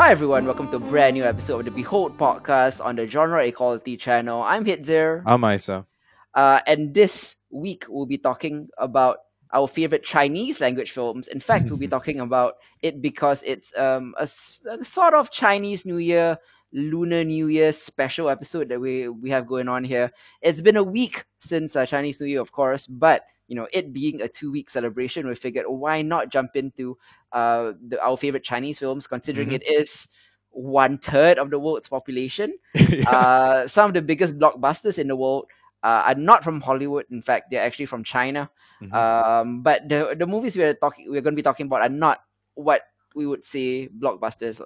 Hi everyone, welcome to a brand new episode of the Behold podcast on the Genre Equality channel. I'm Hitzer. I'm Isa. Uh, and this week we'll be talking about our favorite Chinese language films. In fact, we'll be talking about it because it's um, a, a, sort of Chinese New Year, Lunar New Year special episode that we, we have going on here. It's been a week since uh, Chinese New Year, of course, but you know, it being a two week celebration, we figured why not jump into uh, the, our favorite Chinese films, considering mm-hmm. it is one third of the world's population. yeah. uh, some of the biggest blockbusters in the world uh, are not from Hollywood. In fact, they're actually from China. Mm-hmm. Um, but the the movies we're talking we're going to be talking about are not what we would say blockbusters.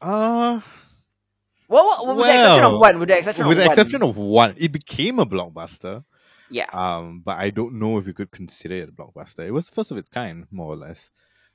Uh well, with well, the exception of one, with the exception with of the one. exception of one, it became a blockbuster. Yeah. Um, but I don't know if you could consider it a blockbuster. It was first of its kind, more or less.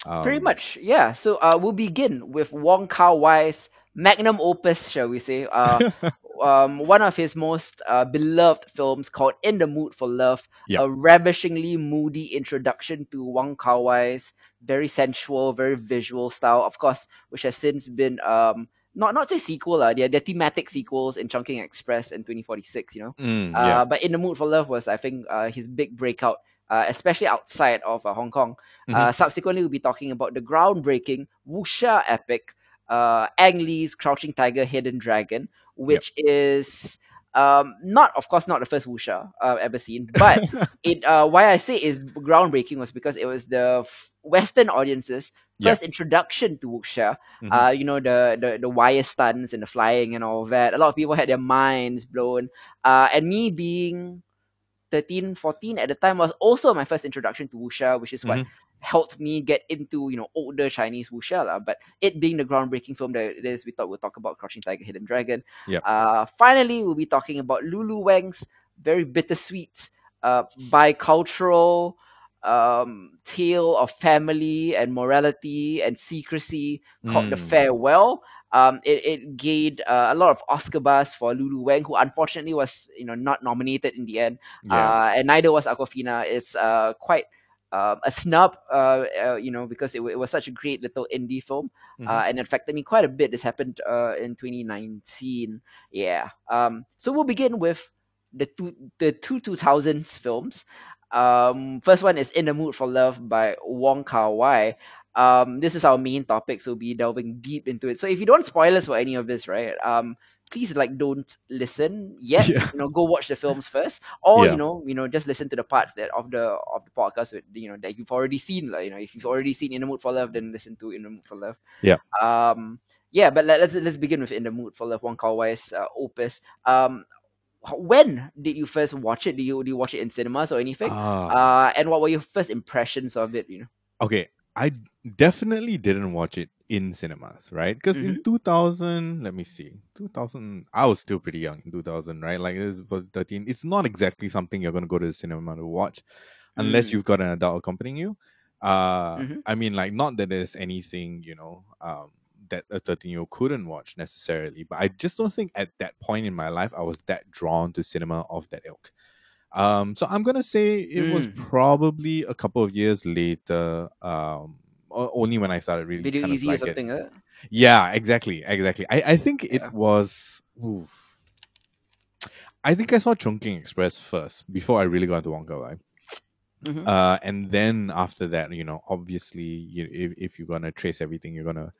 Um, Pretty much, yeah. So uh, we'll begin with Wong Kar Wai's magnum opus, shall we say? Uh, um, one of his most uh, beloved films called In the Mood for Love, yep. a ravishingly moody introduction to Wong Kar Wai's very sensual, very visual style, of course, which has since been um, not not say sequel uh, they're, they're thematic sequels in Chungking Express and 2046 you know mm, yeah. uh, but In the Mood for Love was I think uh, his big breakout uh, especially outside of uh, Hong Kong uh, mm-hmm. subsequently we'll be talking about the groundbreaking wuxia epic uh, Ang Lee's Crouching Tiger Hidden Dragon which yep. is um, not of course not the first wuxia uh, ever seen, but it uh, why I say is groundbreaking was because it was the f- Western audiences first introduction to wuxia. Mm-hmm. Uh, you know the, the the wire stunts and the flying and all that. A lot of people had their minds blown. Uh, and me being 13, 14 at the time was also my first introduction to wuxia, which is what mm-hmm helped me get into you know older Chinese wuxia lah. But it being the groundbreaking film that it is, we thought we'll talk about Crouching Tiger, Hidden Dragon. Yeah. Uh, finally, we'll be talking about Lulu Wang's very bittersweet, uh, bicultural um, tale of family and morality and secrecy called mm. The Farewell. Um, it, it gained uh, a lot of Oscar buzz for Lulu Wang, who unfortunately was you know not nominated in the end, yeah. uh, and neither was Awkwafina. It's uh, quite um, a snub, uh, uh, you know, because it, it, was such a great little indie film, uh, mm-hmm. uh, and it affected me quite a bit. This happened uh, in 2019. Yeah. Um, so we'll begin with the two the two 2000s films. Um, first one is In the Mood for Love by Wong Kar Wai. Um, this is our main topic, so we'll be delving deep into it. So if you don't spoil us for any of this, right? Um, please like don't listen yet. Yeah. You know, go watch the films first, or yeah. you know, you know, just listen to the parts that of the of the podcast that you know that you've already seen. Like you know, if you've already seen In the Mood for Love, then listen to In the Mood for Love. Yeah. Um. Yeah, but let, us let's begin with In the Mood for Love, Wong Kar Wai's uh, opus. Um. When did you first watch it? Did you did you watch it in cinemas or anything? Uh, uh and what were your first impressions of it? You know. Okay, I definitely didn't watch it in cinemas, right? Because mm-hmm. in 2000, let me see, 2000, I was still pretty young in 2000, right? Like this was 13. It's not exactly something you're going to go to the cinema to watch unless mm. you've got an adult accompanying you. Uh, mm-hmm. I mean, like, not that there's anything, you know, um, that a 13 year old couldn't watch necessarily, but I just don't think at that point in my life I was that drawn to cinema of that ilk. Um, so I'm gonna say it mm. was probably a couple of years later. Um, only when I started really video easy like or something. It. Yeah, exactly, exactly. I I think it yeah. was. Oof. I think I saw Chungking Express first before I really got into Wong Kar. Mm-hmm. Uh, and then after that, you know, obviously, you, if, if you're gonna trace everything, you're gonna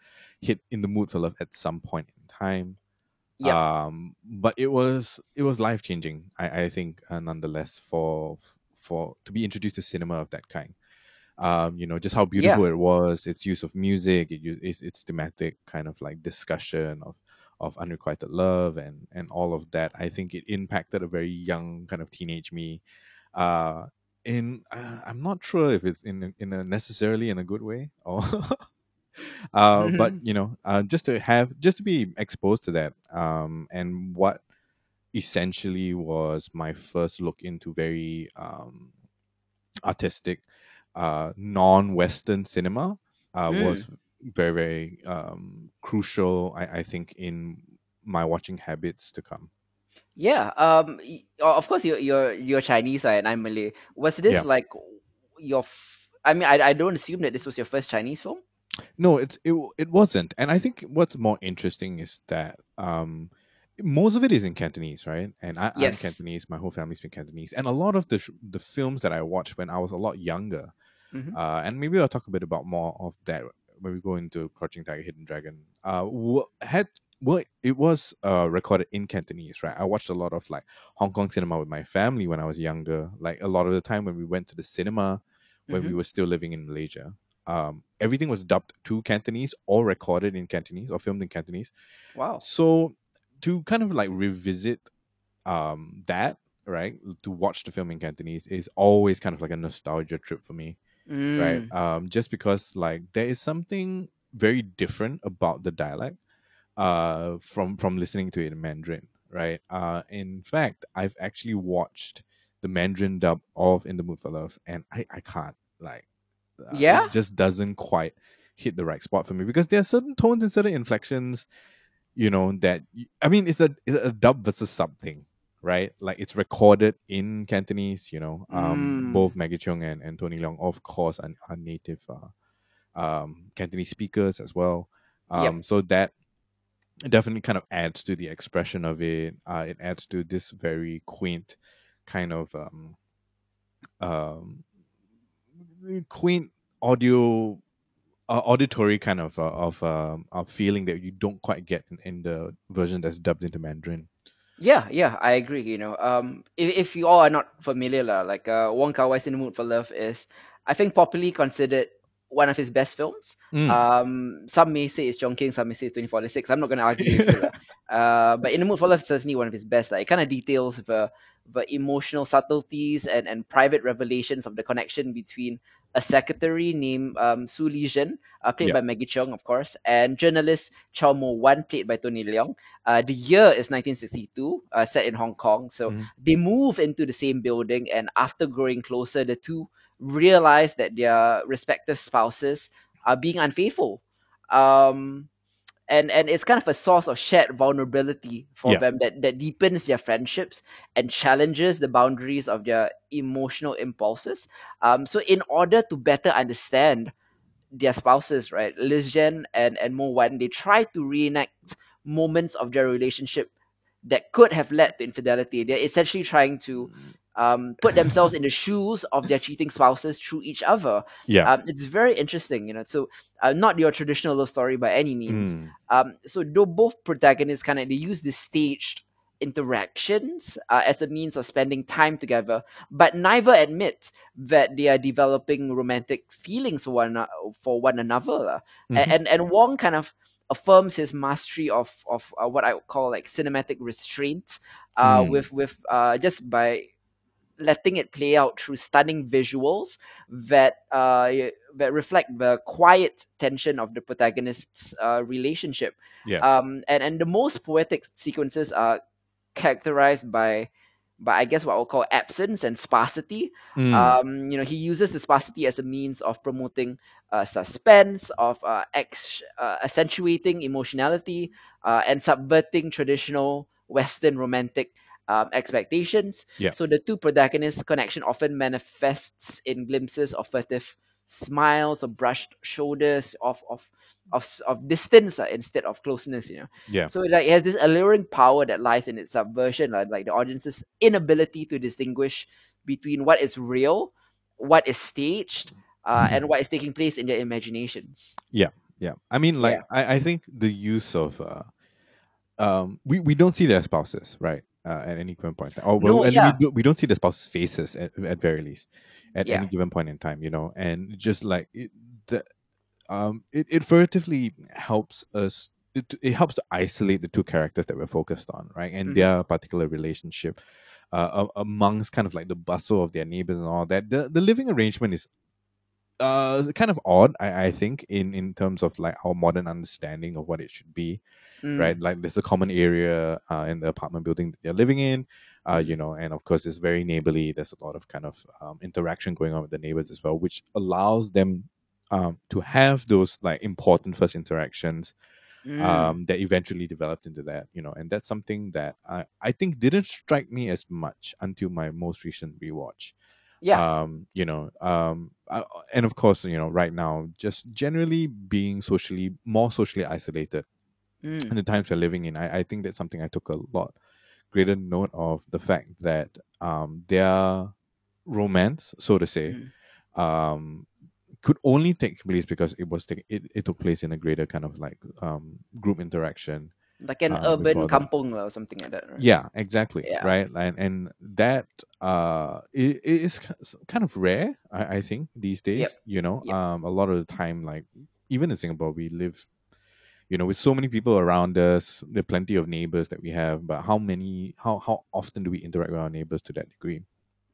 hit in the mood for love at some point in time. Yeah. Um, but it was it was life changing. I I think uh, nonetheless for for to be introduced to cinema of that kind. Um, you know, just how beautiful yeah. it was. Its use of music, it, its its thematic kind of like discussion of of unrequited love and and all of that. I think it impacted a very young kind of teenage me. Uh, in uh, I'm not sure if it's in in a necessarily in a good way or uh, mm-hmm. but you know uh, just to have just to be exposed to that um, and what essentially was my first look into very um, artistic uh, non-western cinema uh, mm. was very very um, crucial I, I think in my watching habits to come yeah um of course you're you're, you're chinese and i'm malay was this yeah. like your f- i mean I, I don't assume that this was your first chinese film No, it's it it wasn't. And I think what's more interesting is that um most of it is in Cantonese, right? And I, I'm Yes. Cantonese. My whole family speaks Cantonese, and a lot of the sh- the films that I watched when I was a lot younger, Mhm. uh, and maybe I'll talk a bit about more of that when we go into Crouching Tiger, Hidden Dragon. Uh, wa- had well, it was uh recorded in Cantonese, right? I watched a lot of like Hong Kong cinema with my family when I was younger. Like a lot of the time when we went to the cinema when we Mhm. were still living in Malaysia. Um, everything was dubbed to Cantonese or recorded in Cantonese or filmed in Cantonese. Wow. So to kind of like revisit um that, right? To watch the film in Cantonese is always kind of like a nostalgia trip for me, right? Mm. Um just because like there is something very different about the dialect uh from from listening to it in Mandarin, right? Uh in fact, I've actually watched the Mandarin dub of In the Mood for Love and I I can't like Yeah? it just doesn't quite hit the right spot for me because there are certain tones and certain inflections you know that I mean it's a, it's a dub versus something right like it's recorded in cantonese you know um Mm. both maggie cheung and, and tony leung of course are, are native uh, um cantonese speakers as well Yep. um so that definitely kind of adds to the expression of it uh it adds to this very quaint kind of um um quaint audio uh, auditory kind of uh, of of feeling that you don't quite get in, in the version that's dubbed into Mandarin. Yeah, yeah, I agree. You know, um, if, if you all are not familiar, like uh, Wong Kar Wai's In the Mood for Love is, I think, popularly considered one of his best films. Mm. Um, some may say it's Chungking, some may say it's 2046. I'm not going to argue with you. Uh, but In the Mood for Love is certainly one of his best. Like, it kind of details the, the emotional subtleties and, and private revelations of the connection between a secretary named um, Su Li Zhen, uh, played Yeah. by Maggie Cheung, of course, and journalist Chow Mo Wan, played by Tony Leung. Uh, the year is 1962, uh, set in Hong Kong. So Mhm. they move into the same building, and after growing closer, the two realize that their respective spouses are being unfaithful. Um, and and it's kind of a source of shared vulnerability for Yeah. them that, that deepens their friendships and challenges the boundaries of their emotional impulses. Um, so in order to better understand their spouses, right, Li Zhen and, and Mo Wan, they try to reenact moments of their relationship that could have led to infidelity. They're essentially trying to um, put themselves in the shoes of their cheating spouses through each other. Yeah. Um, it's very interesting, you know. So, uh, not your traditional love story by any means. Mm. Um, so, though both protagonists kind of they use the staged interactions uh, as a means of spending time together, but neither admit that they are developing romantic feelings for one for one another. Mhm. And and Wong kind of affirms his mastery of of uh, what I would call like cinematic restraint, uh, Mm. with with uh, just by letting it play out through stunning visuals that uh that reflect the quiet tension of the protagonist's uh, relationship. Yeah. Um, and and the most poetic sequences are characterized by by I guess what I'll call absence and sparsity. Mm. Um, you know, he uses the sparsity as a means of promoting uh, suspense, of uh, ex- uh, accentuating emotionality, uh, and subverting traditional Western romantic um, expectations. Yeah. So the two protagonists' connection often manifests in glimpses of furtive smiles or brushed shoulders of of of, of distance uh, instead of closeness. You know. yeah. So like it has this alluring power that lies in its subversion, like, like the audience's inability to distinguish between what is real, what is staged, uh, and what is taking place in their imaginations. Yeah. Yeah i mean, like, I, I think the use of, uh, um, we, we don't see their spouses, right? Uh, at any given point, in time. or well, No, at yeah. we, don't, we don't see the spouses' faces at, at very least, at Yeah. any given point in time, you know, and just like it, the, um, it, it furtively helps us. It, it helps to isolate the two characters that we're focused on, right, and Mhm. their particular relationship, uh, amongst kind of like the bustle of their neighbors and all that. The the living arrangement is uh kind of odd I, I think in in terms of like our modern understanding of what it should be Mm, right like there's a common area uh in the apartment building that they're living in uh you know and of course it's very neighborly. There's a lot of kind of um, interaction going on with the neighbors as well which allows them um to have those like important first interactions mm, um that eventually developed into that you know? And that's something that i i think didn't strike me as much until my most recent rewatch Yeah. Um, you know, um, uh, and of course, you know, right now, just generally being socially more socially isolated in Mm. the times we're living in, I, I think that's something I took a lot greater note of the fact that um, their romance, so to say, Mm. um, could only take place because it was take, it, it took place in a greater kind of like um, group interaction. Like an Uh, urban kampung or something like that, right? Yeah, exactly. Yeah. Right, and and that uh, it, it is kind of rare, I, I think, these days. Yep. You know, Yep. um, a lot of the time, like even in Singapore, we live you know with so many people around us there are plenty of neighbors that we have but how many how how often do we interact with our neighbors to that degree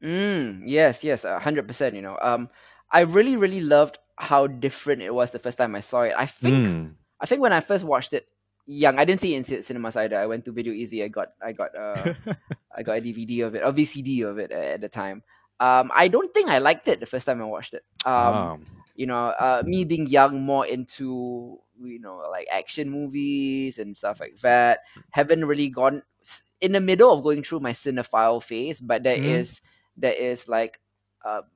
Mm, yes, yes, a hundred percent. You know, um, I really, really loved how different it was the first time I saw it. I think, Mm. I think when I first watched it, young, I didn't see it in cinemas either. I went to Video Easy. I got, I got, uh, I got a DVD of it, or VCD of it uh, at the time. Um, I don't think I liked it the first time I watched it. Um, um, you know, uh, me being young, more into you know like action movies and stuff like that. Haven't really gone in the middle of going through my cinephile phase, but there Mhm. is there is like uh, a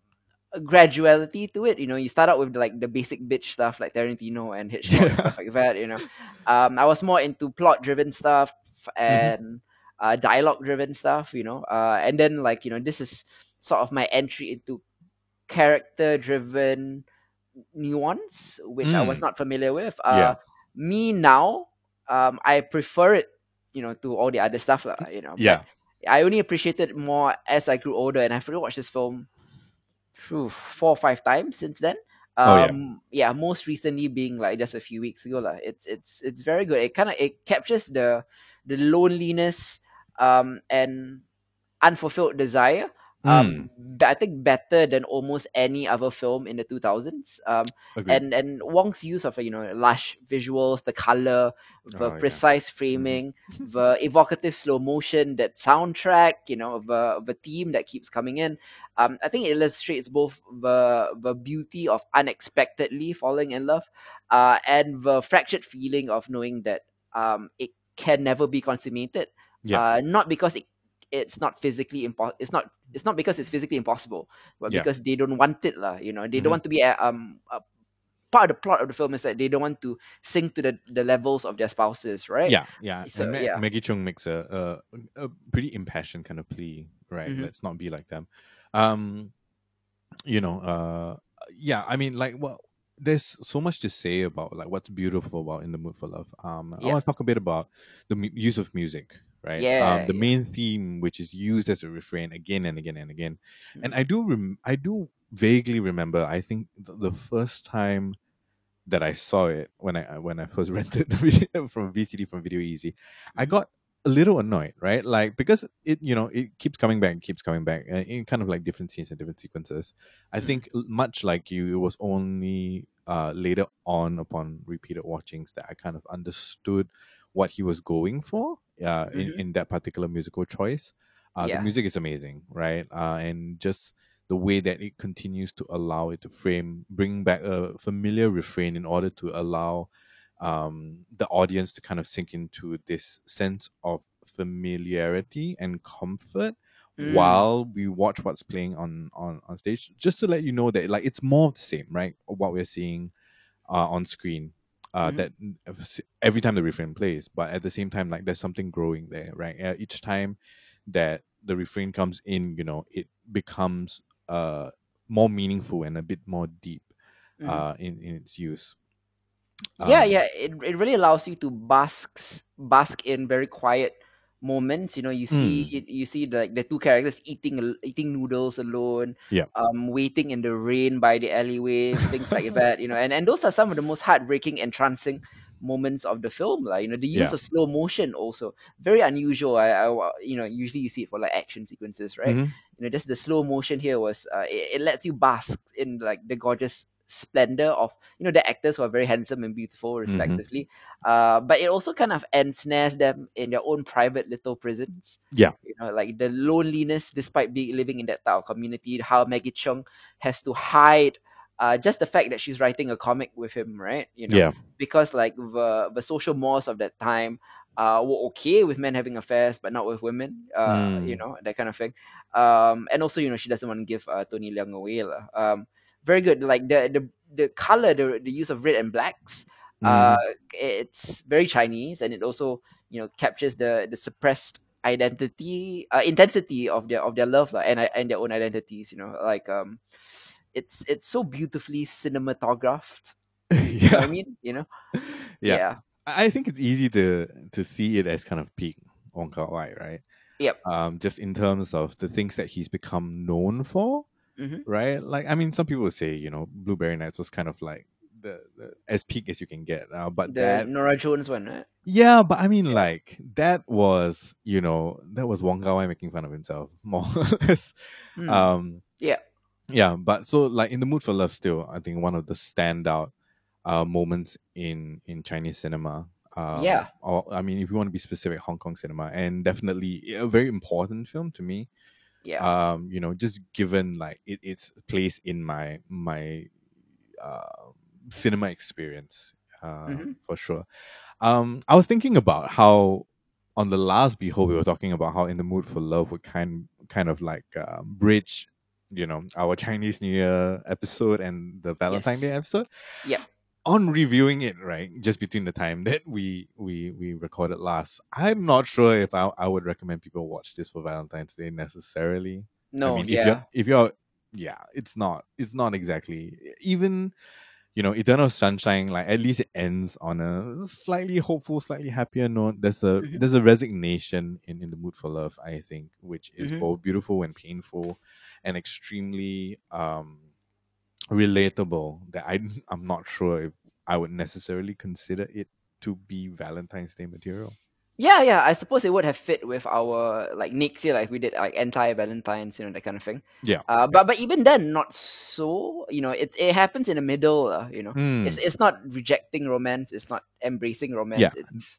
graduality to it. You know, you start out with like the basic bitch stuff like Tarantino and Hitchcock and stuff like that. You know, um, I was more into plot driven stuff and uh, dialogue driven stuff. You know, uh, and then like you know this is sort of my entry into character driven nuance, which I was Mm. not familiar with. Yeah. Uh, me now, um, I prefer it, you know, to all the other stuff, lah, you know. but yeah I only appreciated it more as I grew older, and I've rewatched this film four or five times since then. Oh, yeah. Um, yeah. most recently being like just a few weeks ago, lah. It's it's it's very good. It kind of it captures the the loneliness, um, and unfulfilled desire. Mm. Um, but I think better than almost any other film in the two thousands. Um, Agreed. and and Wong's use of you know lush visuals, the color, the Oh, yeah. precise framing, the evocative slow motion, that soundtrack, you know, the the theme that keeps coming in. Um, I think it illustrates both the the beauty of unexpectedly falling in love, uh, and the fractured feeling of knowing that um it can never be consummated. Yeah. Uh, not because it it's not physically impo- it's not it's not because it's physically impossible, but Yeah. because they don't want it, lah. You know, they Mhm. don't want to be a, um a part of the plot of the film is that they don't want to sink to the, the levels of their spouses, right? yeah yeah So, Ma- yeah. maggie cheung makes a, a a pretty impassioned kind of plea right Mhm. let's not be like them um you know uh yeah i mean like well there's so much to say about like what's beautiful about in the mood for love um i want to talk a bit about the mu- use of music right Yeah, um the yeah. main theme which is used as a refrain again and again and again and Mhm. i do rem- i do vaguely remember i think th- the first time that i saw it when i when i first rented the video from vcd from video easy i Mhm. got a little annoyed right like because it you know it keeps coming back keeps coming back uh, in kind of like different scenes and different sequences i Mhm. think much like you it was only uh later on upon repeated watchings that i kind of understood what he was going for uh in, Mhm. in that particular musical choice uh Yeah. the music is amazing right uh and just the way that it continues to allow it to frame bring back a familiar refrain in order to allow um, the audience to kind of sink into this sense of familiarity and comfort Mm. while we watch what's playing on, on on stage just to let you know that like it's more of the same right what we're seeing uh, on screen uh, Mhm. that every time the refrain plays but at the same time like there's something growing there right uh, each time that the refrain comes in you know it becomes uh more meaningful and a bit more deep Mhm. uh in, in its use yeah, Um, yeah. It, it really allows you to bask bask in very quiet moments. You know, you see Mm. you see like the two characters eating eating noodles alone. Yeah. Um, waiting in the rain by the alleyways, things like that. You know, and and those are some of the most heartbreaking, entrancing moments of the film. Like you know, the use Yeah. of slow motion also very unusual. I, I you know usually you see it for like action sequences, right? Mhm. you know just the slow motion here was uh, it, it lets you bask in like the gorgeous splendor of you know the actors who are very handsome and beautiful Mm-hmm. respectively uh but it also kind of ensnares them in their own private little prisons Yeah. you know like the loneliness despite being living in that type of community how maggie cheung has to hide uh, just the fact that she's writing a comic with him, right? You know, Yeah. because like the the social mores of that time, uh, were okay with men having affairs, but not with women. Uh, you Mm. know that kind of thing. Um, and also, you know, she doesn't want to give uh, Tony Leung away. Um, very good. Like the the the color, the the use of red and blacks. Uh, Mm. it's very Chinese, and it also you know captures the the suppressed identity, uh, intensity of their of their love lah, and i- and their own identities. You know, like um, it's it's so beautifully cinematographed. You know I mean? You know? Yeah. Yeah. I I think it's easy to to see it as kind of peak Wong Kar Wai, right? Yep. Um, just in terms of the things that he's become known for, hmm right? Like, I mean, some people would say, you know, Blueberry Nights was kind of like the, the as peak as you can get. Uh, but The that, Norah Jones one, right? yeah, but I mean, Yeah. like that was, you know, that was Wong Kar Wai making fun of himself, more or less. Mm. Um, yeah. yeah, but so like in the mood for love, still, I think one of the standout uh moments in in Chinese cinema. Um, Yeah. Or I mean, if you want to be specific, Hong Kong cinema, and definitely a very important film to me. Yeah. Um, you know, just given like it, its place in my my uh, cinema experience, uh, Mhm. for sure. Um, I was thinking about how on the last Behold we were talking about how in the mood for love would kind kind of like uh, bridge, you know, our Chinese New Year episode and the Valentine Yes. Day episode. Yep. On reviewing it, right, just between the time that we we we recorded last, I'm not sure if I, I would recommend people watch this for Valentine's Day necessarily. No. I mean, if yeah. you're if you're yeah, it's not it's not exactly even you know Eternal Sunshine. Like at least it ends on a slightly hopeful, slightly happier note. There's a Mhm. there's a resignation in in the mood for love. I think, which is Mhm. both beautiful and painful, and extremely um relatable. That I I'm not sure if I would necessarily consider it to be Valentine's Day material. Yeah, yeah. I suppose it would have fit with our like next year, like we did like entire Valentine's, you know, that kind of thing. Yeah. Uh, but but even then, not so. You know, it it happens in the middle. Uh, you know, it's Mm. it's not rejecting romance. It's not embracing romance. Yeah. It's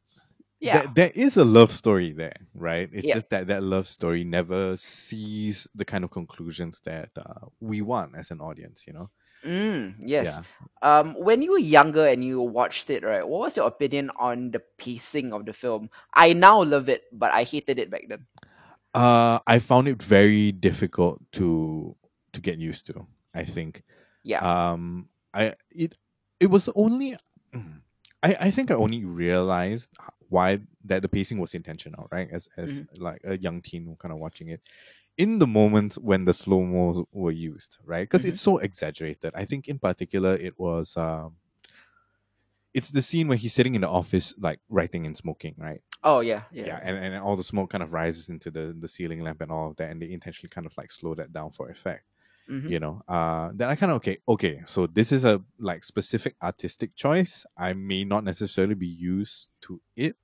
yeah. There, there is a love story there, right? It's Yeah. just that that love story never sees the kind of conclusions that uh, we want as an audience, you know? Mm, yes. Yeah. Um, when you were younger and you watched it, right? What was your opinion on the pacing of the film? I now love it, but I hated it back then. Uh, I found it very difficult to to get used to. I think. Yeah. Um, I it it was only. mm, I I think I only realized why that the pacing was intentional, right? As as like a young teen kind of watching it, in the moments when the slow mo were used, right? Because Mhm. it's so exaggerated. I think in particular it was um, it's the scene where he's sitting in the office like writing and smoking, right? Oh yeah, yeah. yeah, and, and all the smoke kind of rises into the the ceiling lamp and all of that, and they intentionally kind of like slow that down for effect. Mhm. You know, uh, then I kind of okay, okay, so this is a like specific artistic choice. I may not necessarily be used to it.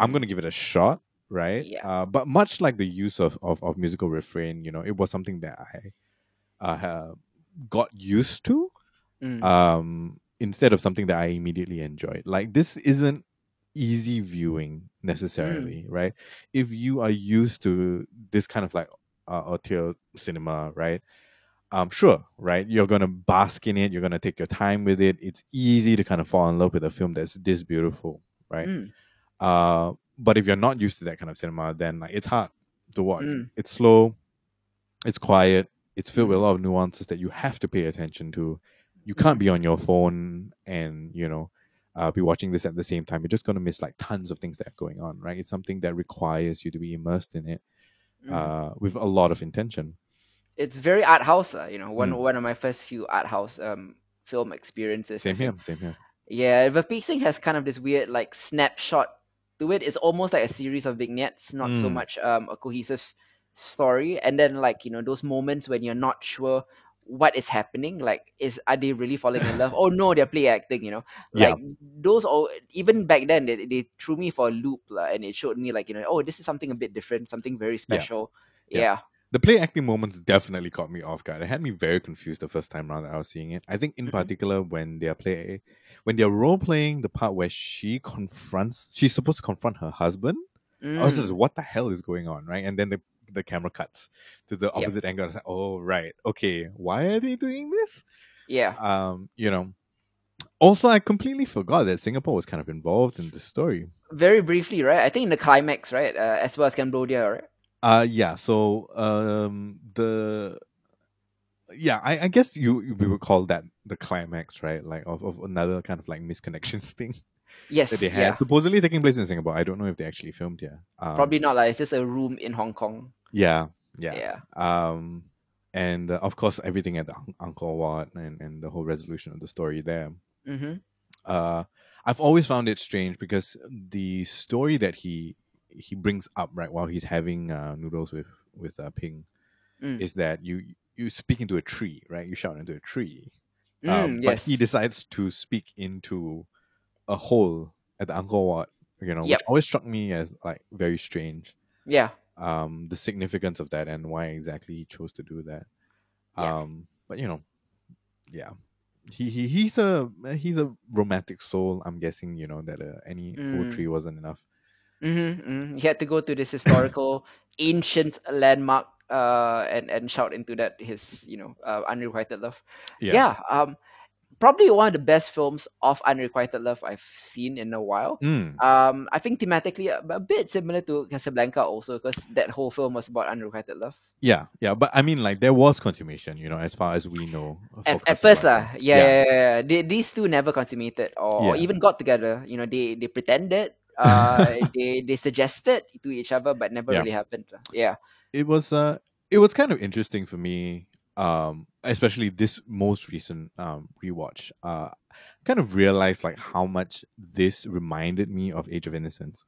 I'm Mhm. gonna give it a shot, right? Yeah. Uh, but much like the use of, of of musical refrain, you know, it was something that I uh got used to Mm. um instead of something that I immediately enjoyed. Like this isn't easy viewing necessarily, right? If you are used to this kind of like uh, auteur cinema, right? Um, sure, right? You're gonna bask in it. You're gonna take your time with it. It's easy to kind of fall in love with a film that's this beautiful, right? Mm. Uh, but if you're not used to that kind of cinema, then like it's hard to watch. Mm. It's slow, it's quiet, it's filled with a Mhm. lot of nuances that you have to pay attention to. You can't be on your phone and you know uh, be watching this at the same time. You're just gonna miss like tons of things that are going on, right? It's something that requires you to be immersed in it Mhm. uh, with a lot of intention. it's very art house, lah. You know, one Mm. one of my first few art house um film experiences. Same here, same here. Yeah, the pacing has kind of this weird like snapshot to it. It's almost like a series of vignettes, not so Mm. much um a cohesive story. And then like you know those moments when you're not sure what is happening. Like, is are they really falling in love? oh no, they're play acting. You know, Yeah. like those. All even back then, they, they threw me for a loop, lah, and it showed me like you know, oh, this is something a bit different, something very special. Yeah. Yeah. The play acting moments definitely caught me off guard. It had me very confused the first time around that I was seeing it. I think in Mhm. particular when they're play when they're role playing the part where she confronts she's supposed to confront her husband. I was just Mm. what the hell is going on, right? And then the the camera cuts to the opposite angle. I was like, oh right, okay, why are they doing this? yeah. Um, you know, Also, I completely forgot that Singapore was kind of involved in the story. Very briefly, right? I think in the climax, right? Uh, as well as Cambodia, right? Uh yeah. So um the yeah, I, I guess you we would call that the climax, right? Like of, of another kind of like misconnections thing Yes, that they had. yeah. Supposedly taking place in Singapore. I don't know if they actually filmed here. Um, Probably not like it's just a room in Hong Kong. Yeah, yeah. Yeah. Um, and uh, of course everything at the Ang- Angkor Wat and and the whole resolution of the story there. Mm-hmm. uh I've always found it strange because the story that he he brings up right while he's having uh, noodles with with uh, Ping Mm. is that you you speak into a tree, right? You shout into a tree, Mm, um, but he decides to speak into a hole at the Angkor Wat, you know, Yep. which always struck me as like very strange. Yeah. Um, the significance of that and why exactly he chose to do that. Yeah. Um, but you know, yeah, he, he he's a he's a romantic soul. I'm guessing you know that uh, any Mm. poetry wasn't enough. Mm-hmm, mm-hmm. He had to go to this historical, ancient landmark, uh, and and shout into that his you know uh, unrequited love. Yeah. Yeah. Um, probably one of the best films of unrequited love I've seen in a while. Mm, Um, I think thematically a, a bit similar to Casablanca also because that whole film was about unrequited love. yeah, yeah. But I mean, like there was consummation, you know, as far as we know. At, at first, lah, yeah, yeah, yeah, yeah. They, these two never consummated or, or even got together. You know, they they pretended, uh, they they suggested to each other, but never Yeah. really happened. Yeah. it was uh it was kind of interesting for me um especially this most recent um rewatch uh kind of realized like how much this reminded me of age of innocence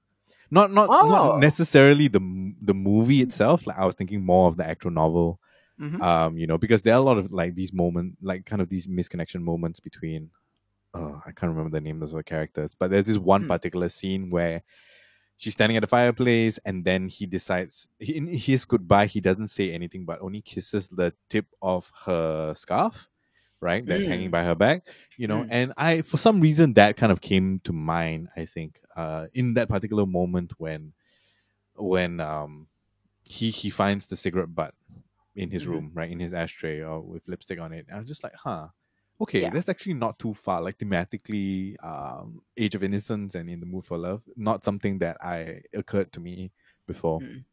not not, Oh. not necessarily the the movie itself like i was thinking more of the actual novel Mhm. um you know because there are a lot of like these moments like kind of these misconnection moments between uh, i can't remember the names of the characters but there's this one Hmm. particular scene where she's standing at the fireplace and then he decides in his goodbye he doesn't say anything but only kisses the tip of her scarf right that's hanging Mm. by her back you know Mm. and i for some reason that kind of came to mind i think uh in that particular moment when when um he he finds the cigarette butt in his Mhm. room right in his ashtray or with lipstick on it and i was just like huh okay Yeah. that's actually not too far like thematically um age of innocence and in the mood for love not something that i occurred to me before Mm.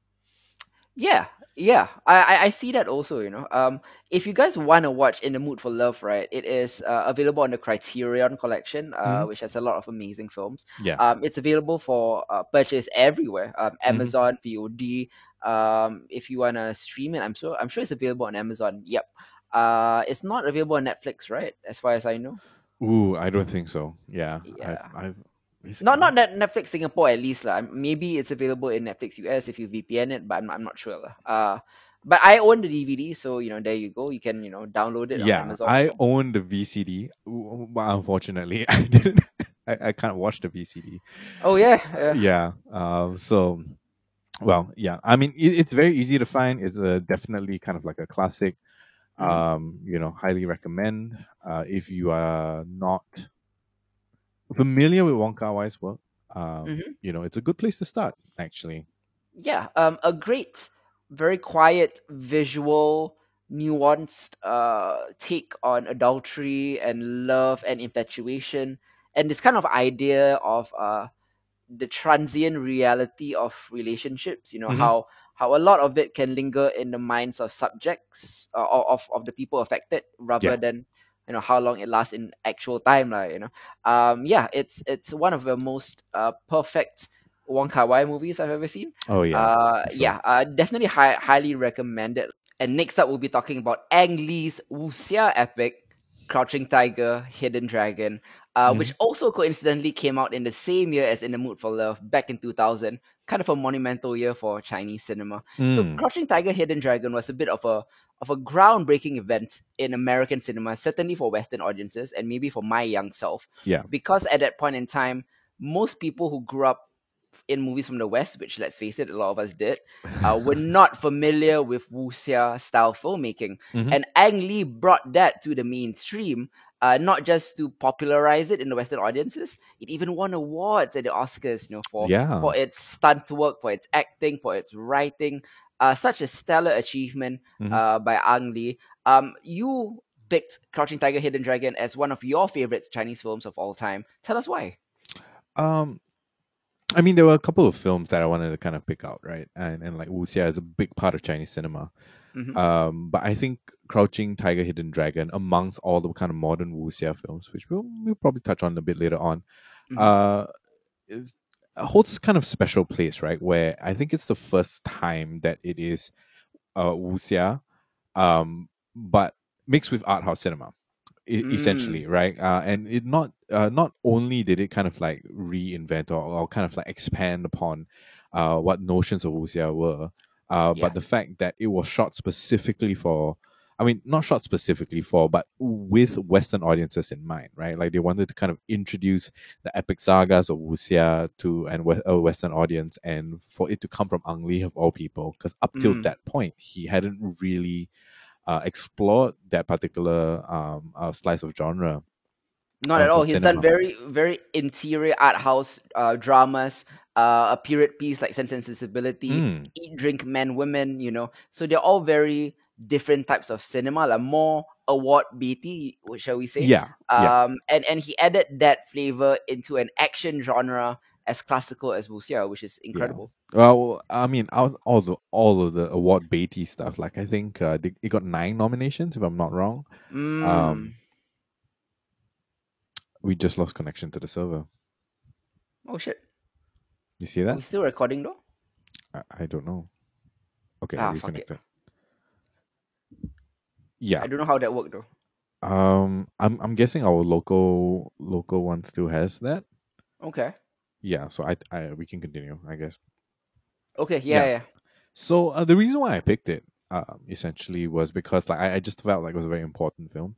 Yeah, yeah, I, I see that also. You know, um, if you guys want to watch In the Mood for Love, right, it is uh, available on the Criterion Collection, uh, Mhm. which has a lot of amazing films. yeah Um, it's available for uh, purchase everywhere. Um, Mm-hmm. Amazon, VOD. Um, if you wanna stream it, I'm sure I'm sure it's available on Amazon. Yep. Uh, it's not available on Netflix, right? As far as I know. ooh i don't think so yeah, Yeah. i've, I've Not not that Netflix Singapore at least lah. Maybe it's available in Netflix US if you VPN it, but I'm, I'm not sure lah. Uh, but I own the DVD, so you know there you go. You can you know download it. yeah on Amazon. i own the vcd but unfortunately i didn't I, I can't watch the vcd Oh yeah, yeah. yeah um so well yeah i mean it, it's very easy to find it's uh, definitely kind of like a classic Mhm. um you know highly recommend uh if you are not familiar with wong kar wai's work um Mhm. you know it's a good place to start actually yeah um a great very quiet visual nuanced uh take on adultery and love and infatuation and this kind of idea of uh the transient reality of relationships you know Mhm. how how a lot of it can linger in the minds of subjects uh, or of of the people affected rather Yeah. than you know how long it lasts in actual time like, you know um yeah it's it's one of the most uh perfect Wong Kar Wai movies I've ever seen. oh yeah uh, sure. yeah, uh, definitely hi- highly recommended. And next up, we'll be talking about Ang Lee's wuxia epic, Crouching Tiger, Hidden Dragon, uh, which also coincidentally came out in the same year as In the Mood for Love, back in 2000. Kind of a monumental year for Chinese cinema. So Mm, Crouching Tiger, Hidden Dragon was a bit of a of a groundbreaking event in American cinema, certainly for Western audiences and maybe for my young self. Yeah. Because at that point in time, most people who grew up in movies from the West, which let's face it, a lot of us did, uh, were not familiar with wuxia style filmmaking. Mhm. And Ang Lee brought that to the mainstream, uh, not just to popularize it in the Western audiences. It even won awards at the Oscars, you know, for yeah for its stunt work, for its acting, for its writing. Uh, such a stellar achievement Mhm. uh, by Ang Lee. Um, you picked Crouching Tiger, Hidden Dragon as one of your favorite Chinese films of all time. Tell us why. Um, I mean, there were a couple of films that I wanted to kind of pick out, right? And and like wuxia is a big part of Chinese cinema. Mhm. Um, but I think Crouching Tiger, Hidden Dragon, amongst all the kind of modern wuxia films, which we'll we'll probably touch on a bit later on, Mhm. uh, is holds kind of special place, right? Where I think it's the first time that it is uh wuxia, um, but mixed with art house cinema, e- Mm. essentially, right? Uh, and it not uh, not only did it kind of like reinvent or, or kind of like expand upon uh what notions of wuxia were, uh, Yeah. but the fact that it was shot specifically for. I mean, not shot specifically for, but with Western audiences in mind, right? Like they wanted to kind of introduce the epic sagas of wuxia to an a Western audience, and for it to come from Ang Lee of all people, because up till Mm. that point, he hadn't really uh, explored that particular um, uh, slice of genre. Not uh, at all. He's done very, very interior art house uh, dramas, uh, a period piece like Sense and Sensibility, Mm, Eat, Drink, Men, Women, you know. So they're all very different types of cinema, like more award baity, shall we say? yeah, yeah, Um, and, and he added that flavor into an action genre as classical as wuxia, which is incredible. Well, I mean, out all the all of the award baity stuff. Like I think uh, they, it got nine nominations, if I'm not wrong. Mm. Um, We just lost connection to the server. oh shit. You see Are that? we still recording though? I, I don't know. Okay, Ah, reconnected. Yeah. I don't know how that worked though. Um, I'm I'm guessing our local local one still has that. Okay. Yeah. So I I we can continue. I guess. Okay, yeah, Yeah. yeah. So uh, the reason why I picked it, um, essentially was because like I, I just felt like it was a very important film,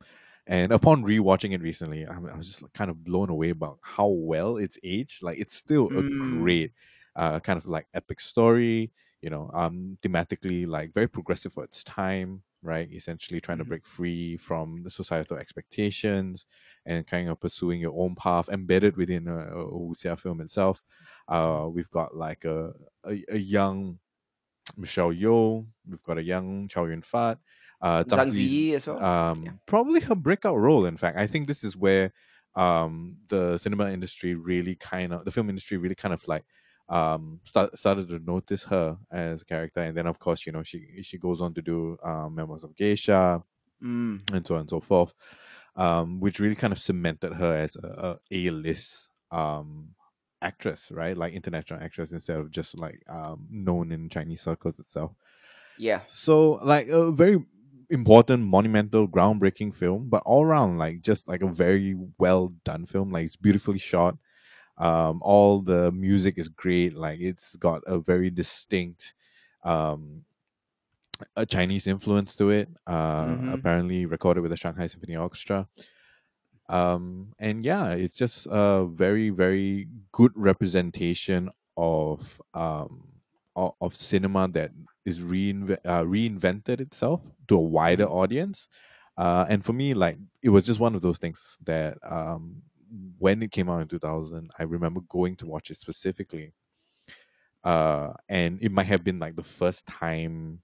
and upon rewatching it recently, I, I was just kind of blown away about how well it's aged. Like it's still a Mm. great, uh, kind of like epic story. You know, um, thematically like very progressive for its time. Right, essentially trying to Mhm. break free from the societal expectations and kind of pursuing your own path embedded within a, a wuxia film itself. Uh, we've got like a, a, a young Michelle Yeoh. We've got a young Chow Yun Fat. Uh, Zhang Ziyi as well. um, Yeah. probably her breakout role. In fact, I think this is where um, the cinema industry really kind of, the film industry really kind of like um, start, started to notice her as a character. And then, of course, you know, she she goes on to do um, Memoirs of Geisha Mm. and so on and so forth, um, which really kind of cemented her as a, a A-list um, actress, right? Like international actress instead of just like um, known in Chinese circles itself. Yeah. So like a very important, monumental, groundbreaking film, but all around like just like a very well done film. Like it's beautifully shot. Um, all the music is great. Like it's got a very distinct um a Chinese influence to it. Uh Mhm. apparently recorded with the Shanghai Symphony Orchestra. Um and yeah, it's just a very, very good representation of um of, of cinema that is reinve- uh, reinvented itself to a wider audience. Uh, and for me, like it was just one of those things that um, when it came out in 2000, I remember going to watch it specifically. Uh, and it might have been like the first time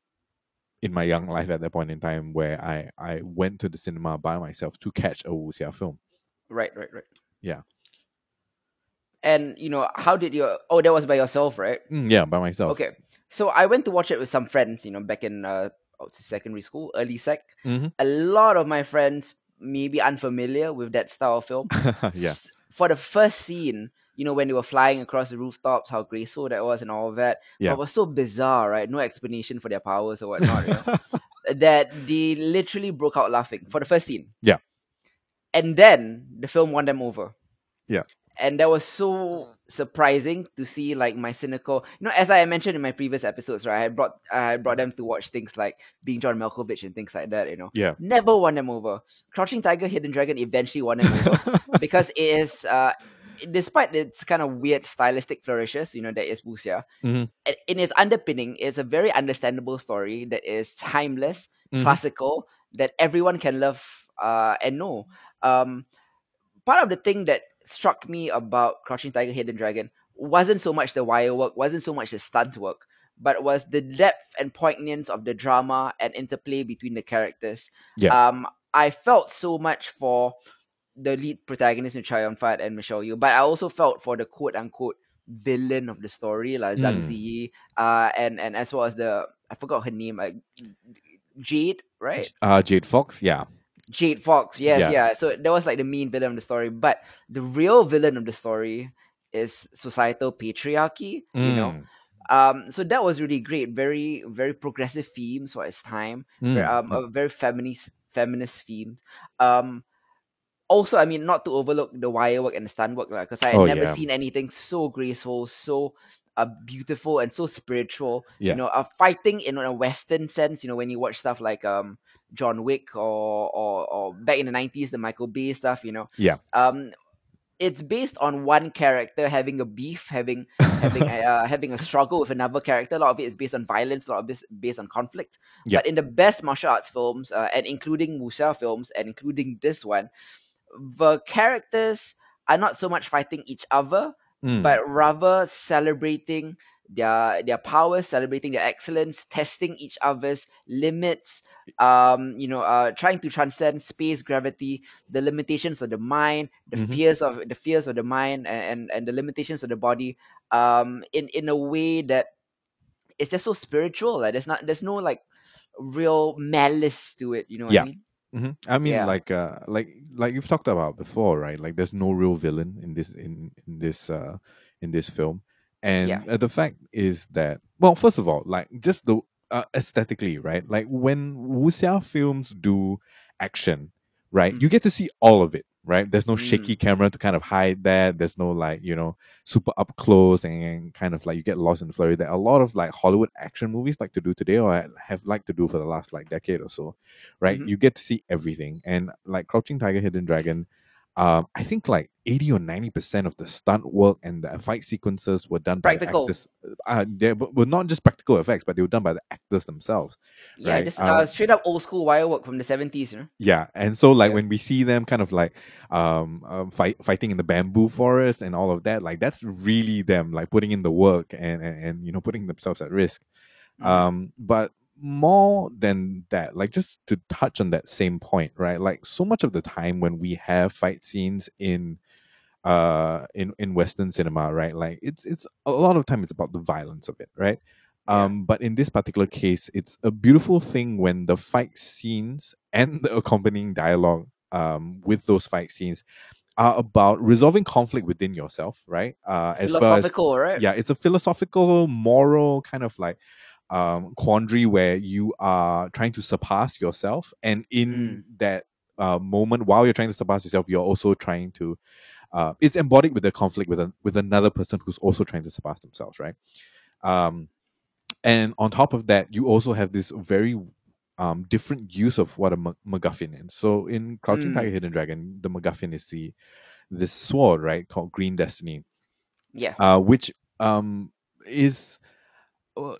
in my young life at that point in time where I, I went to the cinema by myself to catch a wuxia film. Right, right, right. Yeah. And you know, how did your oh that was by yourself, right? Mm, yeah, by myself. Okay. So I went to watch it with some friends, you know, back in uh I would say secondary school, early sec. Mhm. A lot of my friends may be unfamiliar with that style of film. yeah. For the first scene, you know, when they were flying across the rooftops, how graceful that was and all of that. Yeah. But it was so bizarre, right? No explanation for their powers or whatnot. you know? that they literally broke out laughing for the first scene. Yeah. And then the film won them over. Yeah. And that was so surprising to see like my cynical you know, as I mentioned in my previous episodes, right? I brought I brought them to watch things like being John Malkovich and things like that, you know. yeah. Never won them over. Crouching Tiger, Hidden Dragon eventually won them over because it is uh despite its kind of weird stylistic flourishes, you know, that is wuxia, Mhm. in its underpinning, it's a very understandable story that is timeless, Mhm. classical, that everyone can love uh, and know. Um, part of the thing that struck me about Crouching Tiger, Hidden Dragon wasn't so much the wire work, wasn't so much the stunt work, but was the depth and poignance of the drama and interplay between the characters. Yeah. Um, I felt so much for the lead protagonist in Yun-fat and Michelle Yeoh, but I also felt for the quote unquote villain of the story, like Zhang Mm. Ziyi, uh, and and as well as the I forgot her name, like Jade, right? Uh, Jade Fox, yeah. Jade Fox, yes, Yeah. yeah. So that was like the main villain of the story, but the real villain of the story is societal patriarchy. You know, Mm, um, so that was really great. Very very progressive themes for its time. Very, mm, um, a very feminist feminist theme. Um, also, I mean, not to overlook the wire work and the stunt work, because I had Oh, never yeah. seen anything so graceful, so uh, beautiful, and so spiritual. Yeah. You know, uh, fighting in a Western sense. You know, when you watch stuff like um John Wick or or, or back in the nineties, the Michael Bay stuff. You know, Yeah. um, it's based on one character having a beef, having having a, uh, having a struggle with another character. A lot of it is based on violence. A lot of it is based on conflict. Yeah. But in the best martial arts films, uh, and including Wuxia films, and including this one, the characters are not so much fighting each other, Mm, but rather celebrating their their powers, celebrating their excellence, testing each other's limits. Um, you know, uh, trying to transcend space, gravity, the limitations of the mind, the Mhm. fears of the fears of the mind, and, and and the limitations of the body. Um, in in a way that it's just so spiritual. Like there's not there's no like real malice to it. You know what Yeah. I mean? Mhm. I mean, Yeah. like, uh, like, like you've talked about before, right? Like, there's no real villain in this in in this uh in this film, and Yeah. uh, the fact is that, well, first of all, like, just the uh, aesthetically, right? Like, when wuxia films do action, right, Mm. you get to see all of it, right? There's no Mm. shaky camera to kind of hide that. There's no like, you know, super up close and, kind of like you get lost in the flurry that a lot of like Hollywood action movies like to do today or have liked to do for the last like decade or so right? Mhm. You get to see everything. And like Crouching Tiger, Hidden Dragon, um, I think like 80 or 90% of the stunt work and the fight sequences were done Practical. by the actors. Uh, they were not just practical effects, but they were done by the actors themselves. Yeah, Right, just um, uh, straight up old school wire work from the seventies. You know. Yeah, and so like Yeah. when we see them kind of like um, um fight fighting in the bamboo forest and all of that, like that's really them like putting in the work and and, and you know putting themselves at risk. Mhm. Um, but more than that, like just to touch on that same point, right? Like so much of the time when we have fight scenes in uh in in western cinema right like it's it's a lot of time it's about the violence of it right um but in this particular case it's a beautiful thing when the fight scenes and the accompanying dialogue um with those fight scenes are about resolving conflict within yourself right uh as well as Philosophical, right? yeah it's a philosophical moral kind of like um quandary where you are trying to surpass yourself. And in that uh, moment while you're trying to surpass yourself you're also trying to uh, it's embodied with the conflict with a, with another person who's also trying to surpass themselves right? Um and on top of that you also have this very um different use of what a Ma- MacGuffin is. So in Crouching Mm. Tiger Hidden Dragon the MacGuffin is the this sword right called Green Destiny. Yeah. uh, which um is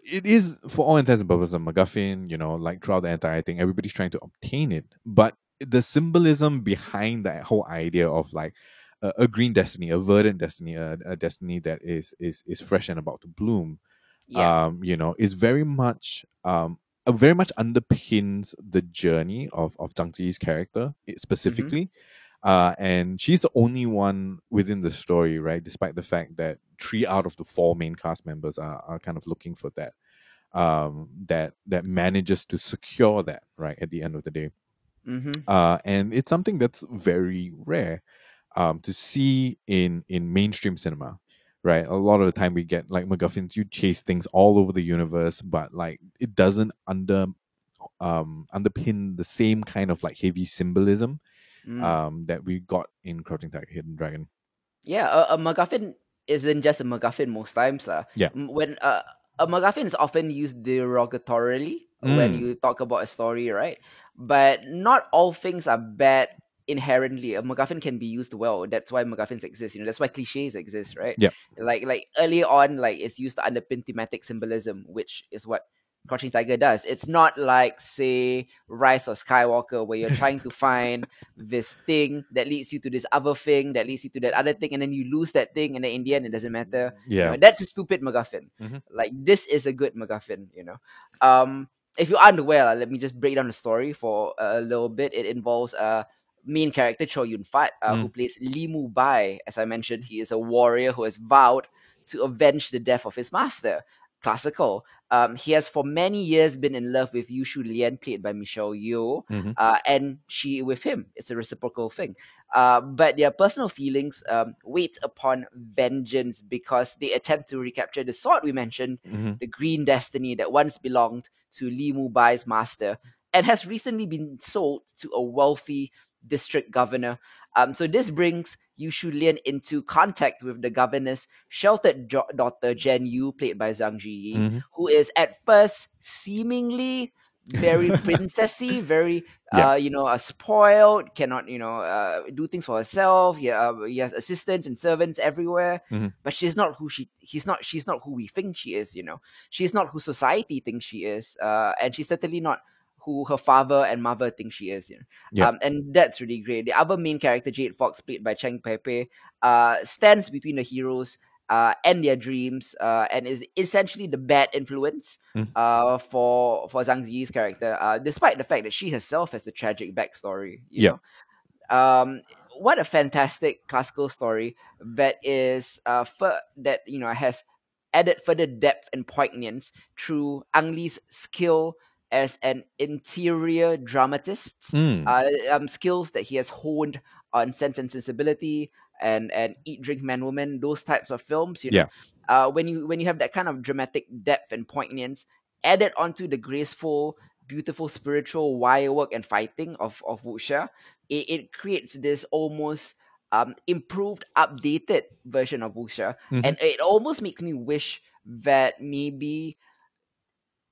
it is for all intents and purposes a MacGuffin. You know, like throughout the entire thing, everybody's trying to obtain it, but the symbolism behind that whole idea of like a, a green destiny, a verdant destiny, a, a destiny that is is is fresh and about to bloom. Yeah. Um, you know, is very much um. uh, Very much underpins the journey of of Zhang Ziyi's character i- specifically, uh, and she's the only one within the story, right? Despite the fact that three out of the four main cast members are, are kind of looking for that, um, that that manages to secure that, right? At the end of the day, mm-hmm. uh, and it's something that's very rare, um, to see in in mainstream cinema. Right, a lot of the time we get like MacGuffins. You chase things all over the universe, but like it doesn't under um underpin the same kind of like heavy symbolism Mm. um that we got in Crouching Tiger, Hidden Dragon. yeah, a, a MacGuffin isn't just a MacGuffin most times, lah. Yeah. When uh, a MacGuffin is often used derogatorily when Mm. you talk about a story, right? But not all things are bad inherently. A MacGuffin can be used well. That's why MacGuffins exist. You know, that's why cliches exist, right? Yeah. Like like early on, like it's used to underpin thematic symbolism, which is what Crouching Tiger does. It's not like, say, Rise of Skywalker, where you're trying to find this thing that leads you to this other thing, that leads you to that other thing, and then you lose that thing, and then in the end, it doesn't matter. You Yeah. know, that's a stupid MacGuffin. Mhm. Like this is a good MacGuffin, you know. Um, if you're unaware, let me just break down the story for a little bit. It involves a main character Chow Yun Fat, uh, mm. who plays Li Mu Bai. As I mentioned, he is a warrior who has vowed to avenge the death of his master. Classical. Um, he has for many years been in love with Yu Shu Lian, played by Michelle Yeoh, mm-hmm. uh, and she with him. It's a reciprocal thing. Uh, but their personal feelings um, wait upon vengeance because they attempt to recapture the sword we mentioned, mm-hmm. the Green Destiny that once belonged to Li Mu Bai's master and has recently been sold to a wealthy district governor. Um, so this brings Yu Shu Lian into contact with the governor's sheltered jo- daughter Jen Yu, played by Zhang Ziyi, mm-hmm. who is at first seemingly very princessy, very yeah. uh, you know, uh, spoiled, cannot you know uh, do things for herself. Yeah, uh, he has assistants and servants everywhere, mm-hmm. but she's not who she. He's not. She's not who we think she is. You know, she's not who society thinks she is, uh, and she's certainly not who her father and mother think she is. You know? yeah. Um, and that's really great. The other main character, Jade Fox, played by Cheng Pei Pei, uh, stands between the heroes uh, and their dreams, uh, and is essentially the bad influence mm. uh, for for Zhang Ziyi's character, uh, despite the fact that she herself has a tragic backstory. yeah. Know? Um, what a fantastic classical story that is uh, that you know has added further depth and poignance through Ang Lee's skill as an interior dramatist, mm. uh, um, skills that he has honed on Sense and Sensibility and and Eat, Drink, Man, Woman, those types of films. You know, yeah. uh, when you when you have that kind of dramatic depth and poignance added onto the graceful, beautiful spiritual wire work and fighting of of wuxia, it, it creates this almost um improved, updated version of wuxia, mm-hmm. and it almost makes me wish that maybe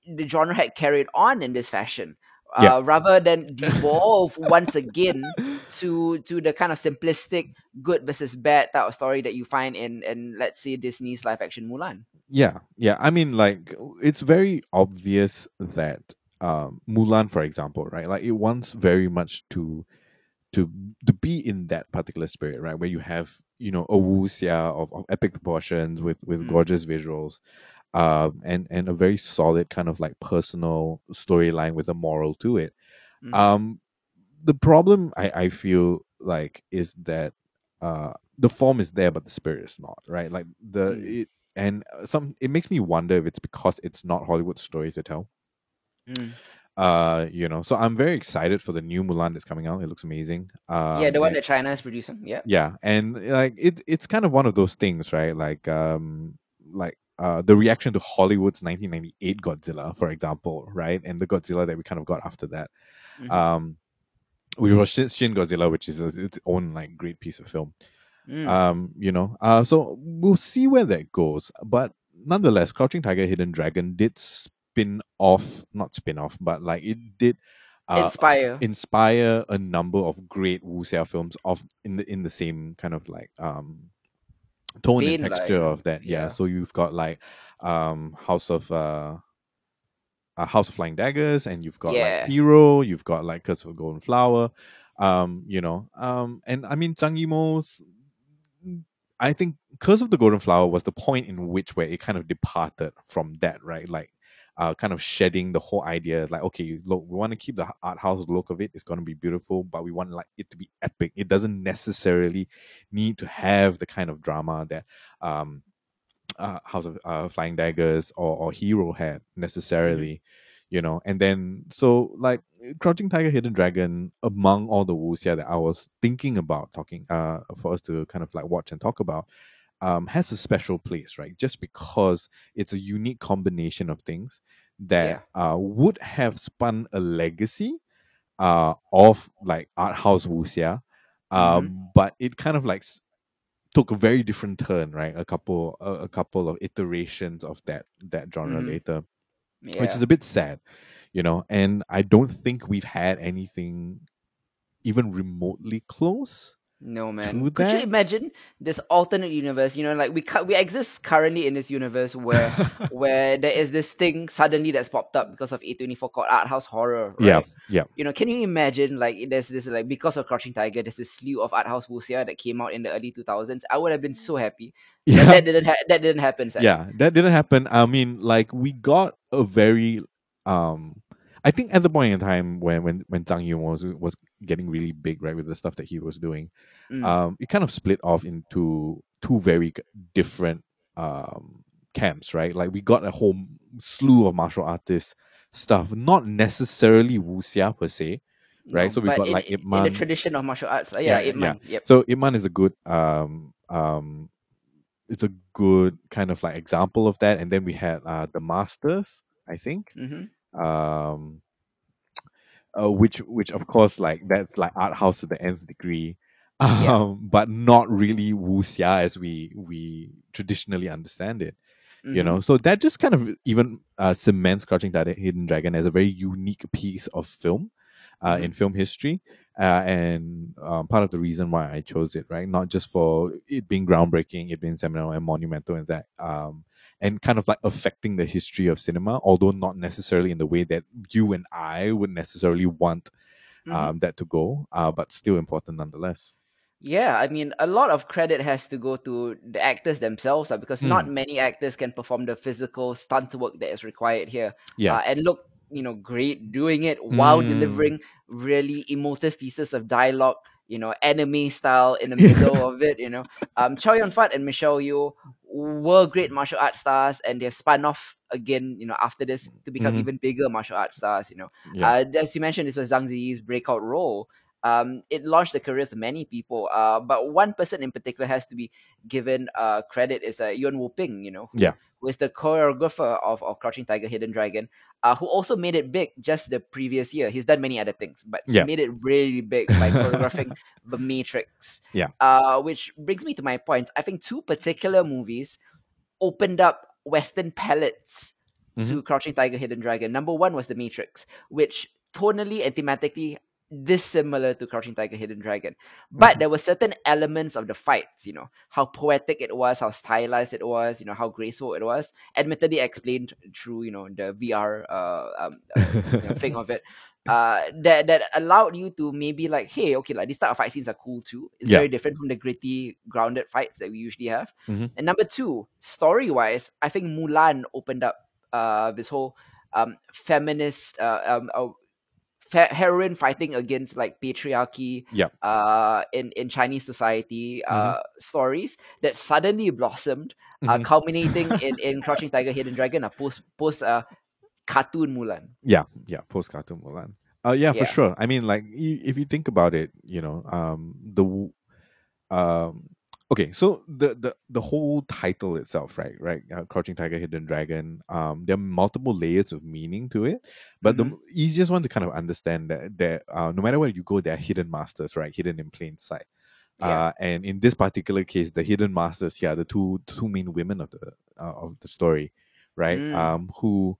the genre had carried on in this fashion. Uh, rather than devolve once again to to the kind of simplistic good versus bad type of story that you find in in let's say Disney's live action Mulan. Yeah, yeah. I mean, like it's very obvious that um, Mulan, for example, right? Like it wants very much to to to be in that particular spirit, right? Where you have you know a wuxia of, of epic proportions with with mm. gorgeous visuals, um, and and a very solid kind of like personal storyline with a moral to it. Mm. Um, the problem I, I feel like is that uh, the form is there, but the spirit is not right. Like the mm. it and uh, some it makes me wonder if it's because it's not Hollywood story to tell. Mm. Uh, you know, so I'm very excited for the new Mulan that's coming out. It looks amazing. Um, yeah, the one and, that China is producing. Yeah. Yeah, and like it, it's kind of one of those things, right? Like, um, like uh, the reaction to Hollywood's 1998 Godzilla, for example, right, and the Godzilla that we kind of got after that, mm-hmm. um, which was Shin Godzilla, which is its own like great piece of film. Mm. Um, you know, uh, so we'll see where that goes. But nonetheless, Crouching Tiger, Hidden Dragon did spin off, not spin off, but like it did uh, inspire inspire a number of great wuxia films of in the in the same kind of like um tone and texture of that. Yeah. yeah. So you've got like um House of uh, uh House of Flying Daggers, and you've got yeah. like Hero, you've got like Curse of the Golden Flower, um, you know, um, and I mean Zhang Yimou's. I think Curse of the Golden Flower was the point in which where it kind of departed from that, right? Like uh, kind of shedding the whole idea like okay look we want to keep the art house look of it it's going to be beautiful but we want like it to be epic it doesn't necessarily need to have the kind of drama that um uh, house of uh, flying daggers or, or hero had necessarily mm-hmm. you know and then so like crouching tiger hidden dragon among all the wuxia that i was thinking about talking uh for us to kind of like watch and talk about um, has a special place, right? Just because it's a unique combination of things that yeah. uh, would have spun a legacy uh, of like art house wuxia, um, mm-hmm. but it kind of like took a very different turn, right? A couple, a, a couple of iterations of that that genre mm-hmm. later, yeah. which is a bit sad, you know. And I don't think we've had anything even remotely close no man. Could that? you imagine this alternate universe? You know, like we cu- we exist currently in this universe where where there is this thing suddenly that's popped up because of A24 called art house horror. Right? Yeah, yeah. You know, can you imagine like there's this like because of Crouching Tiger, there's this slew of art house wuxia that came out in the early 2000s. I would have been so happy. Yeah, that didn't ha- that didn't happen. Sadly. Yeah, that didn't happen. I mean, like we got a very um I think at the point in time when when when Zhang Yun was was getting really big, right, with the stuff that he was doing, Mm. um, it kind of split off into two very different um camps, right? Like we got a whole slew of martial artists stuff, not necessarily wuxia per se, right? No, so we got in, like in the tradition of martial arts. uh, yeah, Yeah, Ip Man. Yep. So Ip Man is a good um um it's a good kind of like example of that. And then we had uh the Masters, I think. hmm Um uh, which which of course like that's like art house to the nth degree. Yeah. Um, but not really wuxia as we we traditionally understand it you Mhm. know so that just kind of even uh, cements crouching Tiger, hidden dragon as a very unique piece of film uh, Mhm. in film history uh, and um, part of the reason why i chose it right not just for it being groundbreaking it being seminal and monumental and that um, and kind of like affecting the history of cinema although not necessarily in the way that you and i would necessarily want Mhm. um, that to go uh, but still important nonetheless Yeah, I mean, a lot of credit has to go to the actors themselves uh, because Hmm. not many actors can perform the physical stunt work that is required here. yeah Uh, and look, you know, great doing it while Mm. delivering really emotive pieces of dialogue, you know, anime style in the middle of it, you know. Um, Chow Yun Fat and Michelle Yeoh were great martial arts stars and they've spun off again, you know, after this to become Mhm. even bigger martial arts stars, you know. yeah Uh, as you mentioned, this was Zhang Ziyi's breakout role. Um, it launched the careers of many people. Uh, but one person in particular has to be given uh, credit is uh, Yuen Woo-ping, you know, who, Yeah. who is the choreographer of, of Crouching Tiger, Hidden Dragon, uh, who also made it big just the previous year. He's done many other things, but he made it really big by choreographing The Matrix. Yeah. Uh, which brings me to my point. I think two particular movies opened up Western palettes Mm-hmm. to Crouching Tiger, Hidden Dragon. Number one was The Matrix, which tonally and thematically dissimilar to Crouching Tiger, Hidden Dragon. But Mhm. there were certain elements of the fights, you know, how poetic it was, how stylized it was, you know, how graceful it was. Admittedly explained through, you know, the VR uh, um, uh, you know, thing of it. Uh, that that allowed you to maybe like, hey, okay, like these type of fight scenes are cool too. It's Yeah. very different from the gritty, grounded fights that we usually have. Mhm. And number two, story wise, I think Mulan opened up uh this whole um feminist uh, um heroine fighting against like patriarchy Yep. uh in in Chinese society uh stories that suddenly blossomed uh Mhm. culminating in in Crouching Tiger Hidden Dragon uh, post post uh cartoon Mulan Yeah, yeah, post cartoon Mulan. Uh, yeah, for sure. I mean, like, if you think about it, you know, um, the, um, okay, so the the the whole title itself, right, right, uh, Crouching Tiger, Hidden Dragon. Um, there are multiple layers of meaning to it, but Mhm. the easiest one to kind of understand that that uh, no matter where you go, there are hidden masters, right, hidden in plain sight. Yeah. Uh, and in this particular case, the hidden masters here, are the two two main women of the uh, of the story, right? Mm. Um, who,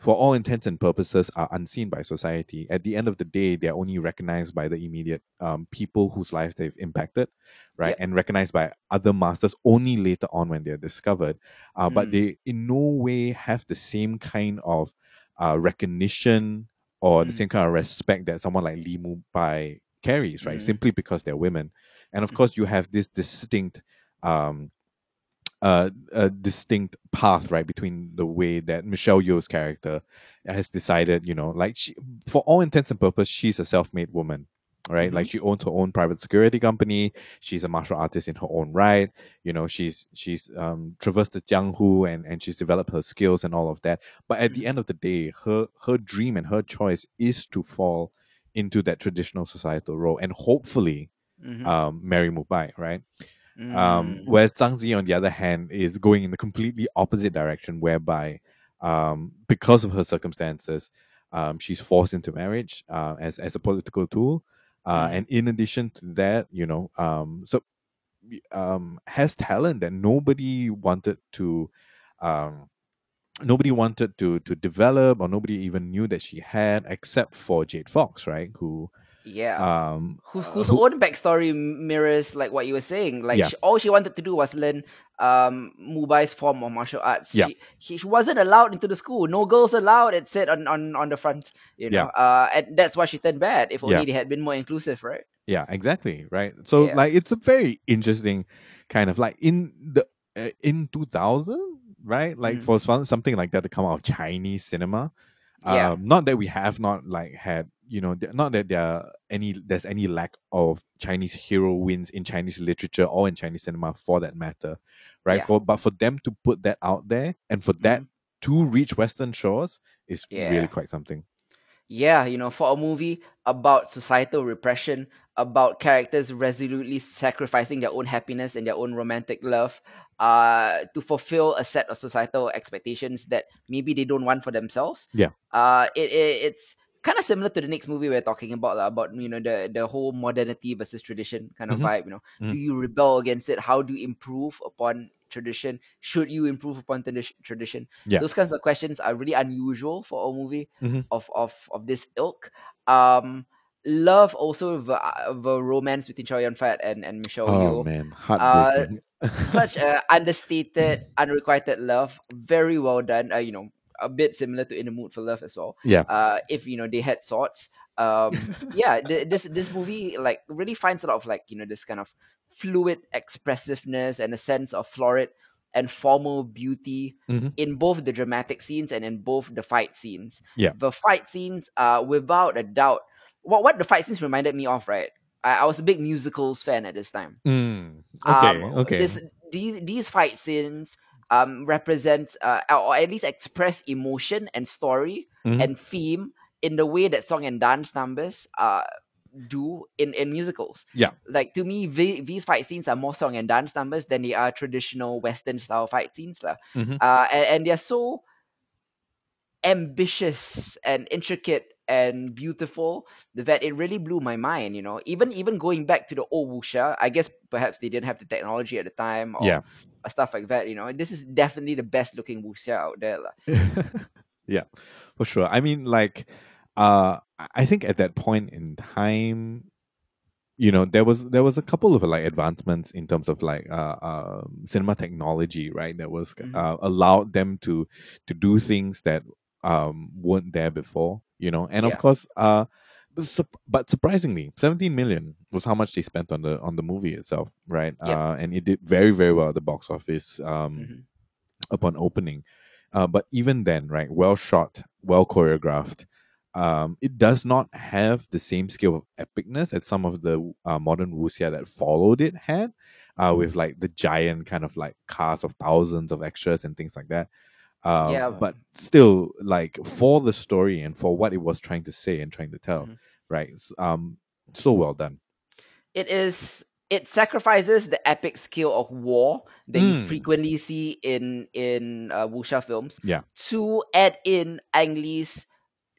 for all intents and purposes, are unseen by society. At the end of the day, they're only recognized by the immediate um, people whose lives they've impacted, right? Yep. And recognized by other masters only later on when they're discovered. Uh, But Mm. they in no way have the same kind of uh, recognition or the Mm. same kind of respect that someone like Li Mu Bai carries, right? Mm. Simply because they're women. And of Mhm. course, you have this distinct um, uh, a distinct path, right, between the way that Michelle Yeoh's character has decided, you know, like she, for all intents and purposes, she's a self-made woman, right? Like she owns her own private security company. She's a martial artist in her own right. You know, she's she's um, traversed the Jianghu and and she's developed her skills and all of that. But at the Mhm. end of the day, her her dream and her choice is to fall into that traditional societal role and hopefully Mhm. um, marry Mubai, right? Um, Mm. whereas Zhang Zi, on the other hand, is going in the completely opposite direction, whereby um, because of her circumstances, um, she's forced into marriage uh, as as a political tool, uh, Mhm. and in addition to that, you know, um, so um, has talent that nobody wanted to. Um, Nobody wanted to to develop, or nobody even knew that she had, except for Jade Fox, right? Who, yeah um, who, uh, whose who- own backstory mirrors like what you were saying. Like Yeah. she, all she wanted to do was learn um Mubai's form of martial arts. Yeah. She, she wasn't allowed into the school. No girls allowed. It said on on on the front. You know. Uh, and that's why she turned bad. If only Yeah. they had been more inclusive, right? Yeah, exactly. Right. So Yeah. like it's a very interesting kind of like in the uh, in 2000, right? Like Mm. for some, something like that to come out of Chinese cinema, Yeah. Um, not that we have not like had you know not that there are any there's any lack of Chinese hero wins in Chinese literature or in Chinese cinema for that matter, right? Yeah. For but for them to put that out there and for that Mhm. to reach Western shores is Yeah. really quite something. Yeah, you know, for a movie about societal repression, about characters resolutely sacrificing their own happiness and their own romantic love, uh, to fulfill a set of societal expectations that maybe they don't want for themselves. Yeah. Uh, it, it it's kind of similar to the next movie we're talking about, about you know the the whole modernity versus tradition kind of Mhm. vibe. You know, Mhm. do you rebel against it? How do you improve upon tradition? Should you improve upon tradi- tradition? Yeah. Those kinds of questions are really unusual for a movie Mhm. of of of this ilk. Um, love also the uh, the romance between Chow Yun Fat and and Michelle Oh Yeoh. man, heartbreaking. Such a understated, unrequited love. Very well done. Uh, you know, a bit similar to In the Mood for Love as well. yeah. Uh, if you know they had swords. Um, yeah, th- this this movie like really finds a lot of like you know this kind of fluid expressiveness and a sense of florid and formal beauty Mhm. in both the dramatic scenes and in both the fight scenes. Yeah. The fight scenes are without a doubt what what the fight scenes reminded me of, right? I, I was a big musicals fan at this time. Mm, okay. Um, okay. This these these fight scenes um represent uh, or at least express emotion and story Mhm. and theme in the way that song and dance numbers uh do in in musicals. Yeah. Like to me, the, these fight scenes are more song and dance numbers than they are traditional Western style fight scenes, lah. Mhm. Uh, and, and they're so ambitious and intricate and beautiful that it really blew my mind. You know, even even going back to the old wuxia, I guess perhaps they didn't have the technology at the time, or Yeah. stuff like that. You know, this is definitely the best looking wuxia out there, yeah, for sure. I mean, like, uh, I- think at that point in time, you know, there was there was a couple of like advancements in terms of like uh, um cinema technology, right? That was Mhm. uh, allowed them to to do things that um weren't there before, you know. And of course, uh, but surprisingly, 17 million was how much they spent on the on the movie itself, right? Yep. Uh, and it did very very well at the box office. Um, Mhm. upon opening. Uh, but even then, right, well shot, well choreographed. Um, it does not have the same scale of epicness as some of the uh, modern wuxia that followed it had, uh, with like the giant kind of like cast of thousands of extras and things like that. Uh, Yeah. But still, like for the story and for what it was trying to say and trying to tell, Mhm. right? Um, so well done. it is it sacrifices the epic scale of war that you Mm. frequently see in in uh, wuxia films Yeah. to add in Ang Lee's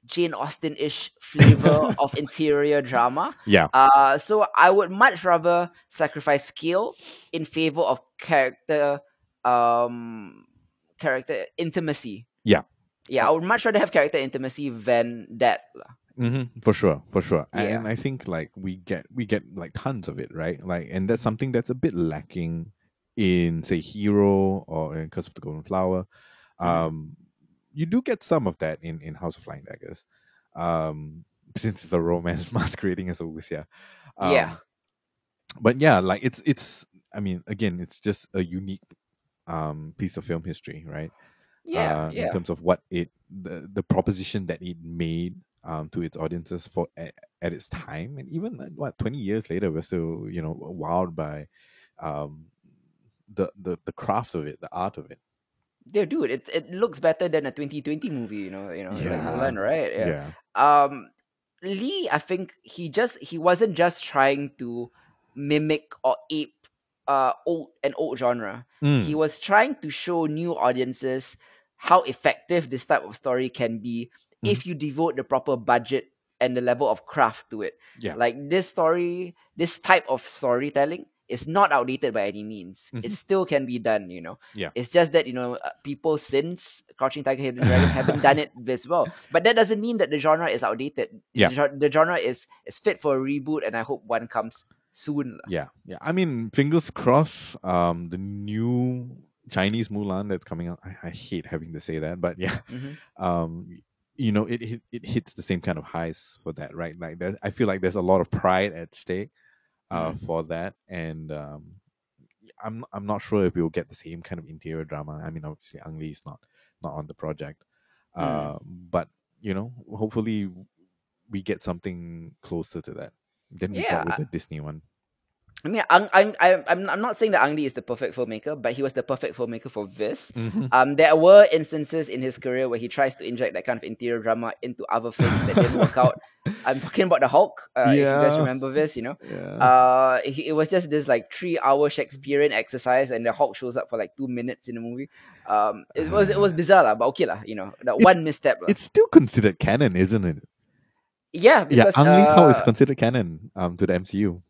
Jane Austen-ish flavor of interior drama. Yeah. Uh, so I would much rather sacrifice scale in favor of character um character intimacy. Yeah. Yeah, I would much rather have character intimacy than that. Mm-hmm, for sure, for sure. Yeah. And I think like we get we get like tons of it, right? Like, and that's something that's a bit lacking in say Hero or in Curse of the Golden Flower. Mhm. Um, you do get some of that in in House of Flying Daggers, um, since it's a romance masquerading as a wuxia. Um, Yeah. But yeah, like it's it's. I mean, again, it's just a unique um piece of film history, right? Yeah, uh, yeah. in terms of what it the, the proposition that it made um to its audiences for at, at its time and even like, what 20 years later we're still you know wowed by um the the the craft of it the art of it Yeah, dude, it it looks better than a 2020 movie, you know, you know, like Mulan, right? yeah um lee i think he just he wasn't just trying to mimic or ape uh old an old genre Mm, he was trying to show new audiences how effective this type of story can be Mm-hmm. if you devote the proper budget and the level of craft to it Yeah. like this story this type of storytelling is not outdated by any means it Mhm. still can be done you know Yeah. it's just that you know uh, people since crouching tiger hidden dragon haven't done it this well but that doesn't mean that the genre is outdated Yeah. the, the genre is is fit for a reboot and i hope one comes soon yeah yeah i mean fingers crossed um the new chinese mulan that's coming out i, I hate having to say that but yeah Mhm. um you know it, it it hits the same kind of highs for that right like that, i feel like there's a lot of pride at stake uh Mhm. for that and um i'm i'm not sure if we'll get the same kind of interior drama i mean obviously ang lee is not not on the project Mm. uh, but you know, hopefully we get something closer to that than we Yeah, got with the Disney one. I mean, Ang, Ang, I, I'm, I'm not saying that Ang Lee is the perfect filmmaker, but he was the perfect filmmaker for this. Mhm. Um, there were instances in his career where he tries to inject that kind of interior drama into other things that didn't work out. I'm talking about the Hulk. Uh, If you guys remember this, you know, Yeah. uh, it, it was just this like three-hour Shakespearean exercise, and the Hulk shows up for like two minutes in the movie. Um, it was it was bizarre, lah, but okay, lah. You know, that It's- one misstep. lah. it's still considered canon, isn't it? Yeah, Yeah, because, Ang Lee's Hulk is uh, considered canon um to the MCU.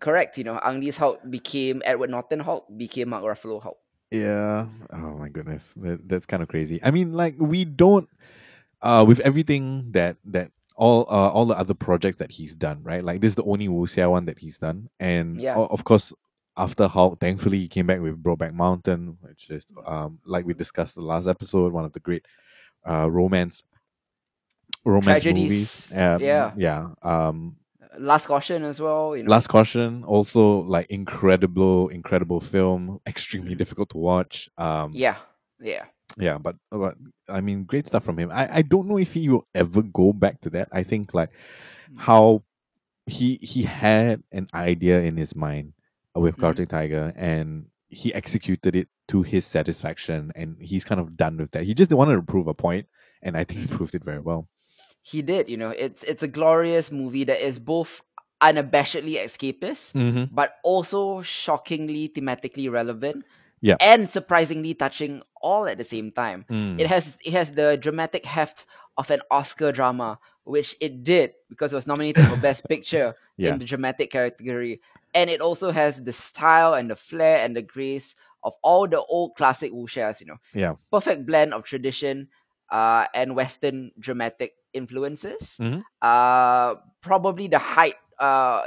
correct. You know, Ang Lee's Hulk became Edward Norton Hulk, became Mark Ruffalo Hulk. Yeah. Oh my goodness, that, that's kind of crazy. I mean, like we don't, uh, with everything that that all uh, all the other projects that he's done, right? Like this is the only Wuxia one that he's done, and Yeah. of course. After Hulk, thankfully he came back with Brokeback Mountain, which is um like we discussed the last episode, one of the great uh romance romance movies. Tragedies, Um, yeah. yeah. Um, Lust, Caution as well. You know, Lust, Caution, also like incredible, incredible film, extremely difficult to watch. Um, yeah, yeah. yeah, but but I mean, great stuff from him. I I don't know if he will ever go back to that. I think like Mm. how he he had an idea in his mind with Mhm. Crouching Tiger, and he executed it to his satisfaction, and he's kind of done with that. He just wanted to prove a point, and I think he proved it very well. He did. You know, it's it's a glorious movie that is both unabashedly escapist, Mm-hmm. but also shockingly thematically relevant. Yeah. and surprisingly touching all at the same time. Mm. It has it has the dramatic heft of an Oscar drama, which it did because it was nominated for Best Picture Yeah. in the dramatic category, and it also has the style and the flair and the grace of all the old classic wuxias. You know, Yeah. perfect blend of tradition uh, and Western dramatic influences. Mhm. Uh, probably the height. Uh,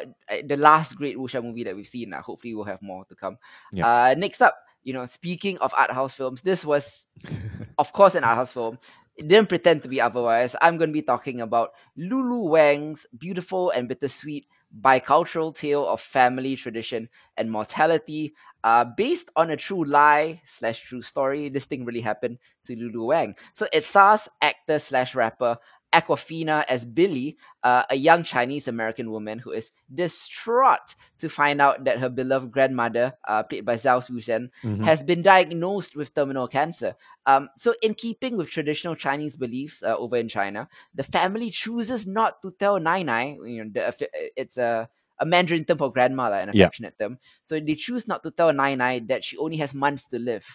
the last great wuxia movie that we've seen. Uh, hopefully, we'll have more to come. Yeah. Uh, next up, you know, speaking of art house films, this was of course, an art house film. It didn't pretend to be otherwise. I'm going to be talking about Lulu Wang's beautiful and bittersweet bicultural tale of family, tradition, and mortality, uh, based on a true lie slash true story. This thing really happened to Lulu Wang. So it stars actor slash rapper Awkwafina as Billy, uh, a young Chinese American woman who is distraught to find out that her beloved grandmother, uh, played by Zhao Shuzhen, Mhm. has been diagnosed with terminal cancer. Um, so, in keeping with traditional Chinese beliefs uh, over in China, the family chooses not to tell Nai Nai. You know, the, it's a a Mandarin term for grandma, like, an Yeah. affectionate term. So they choose not to tell Nai Nai that she only has months to live.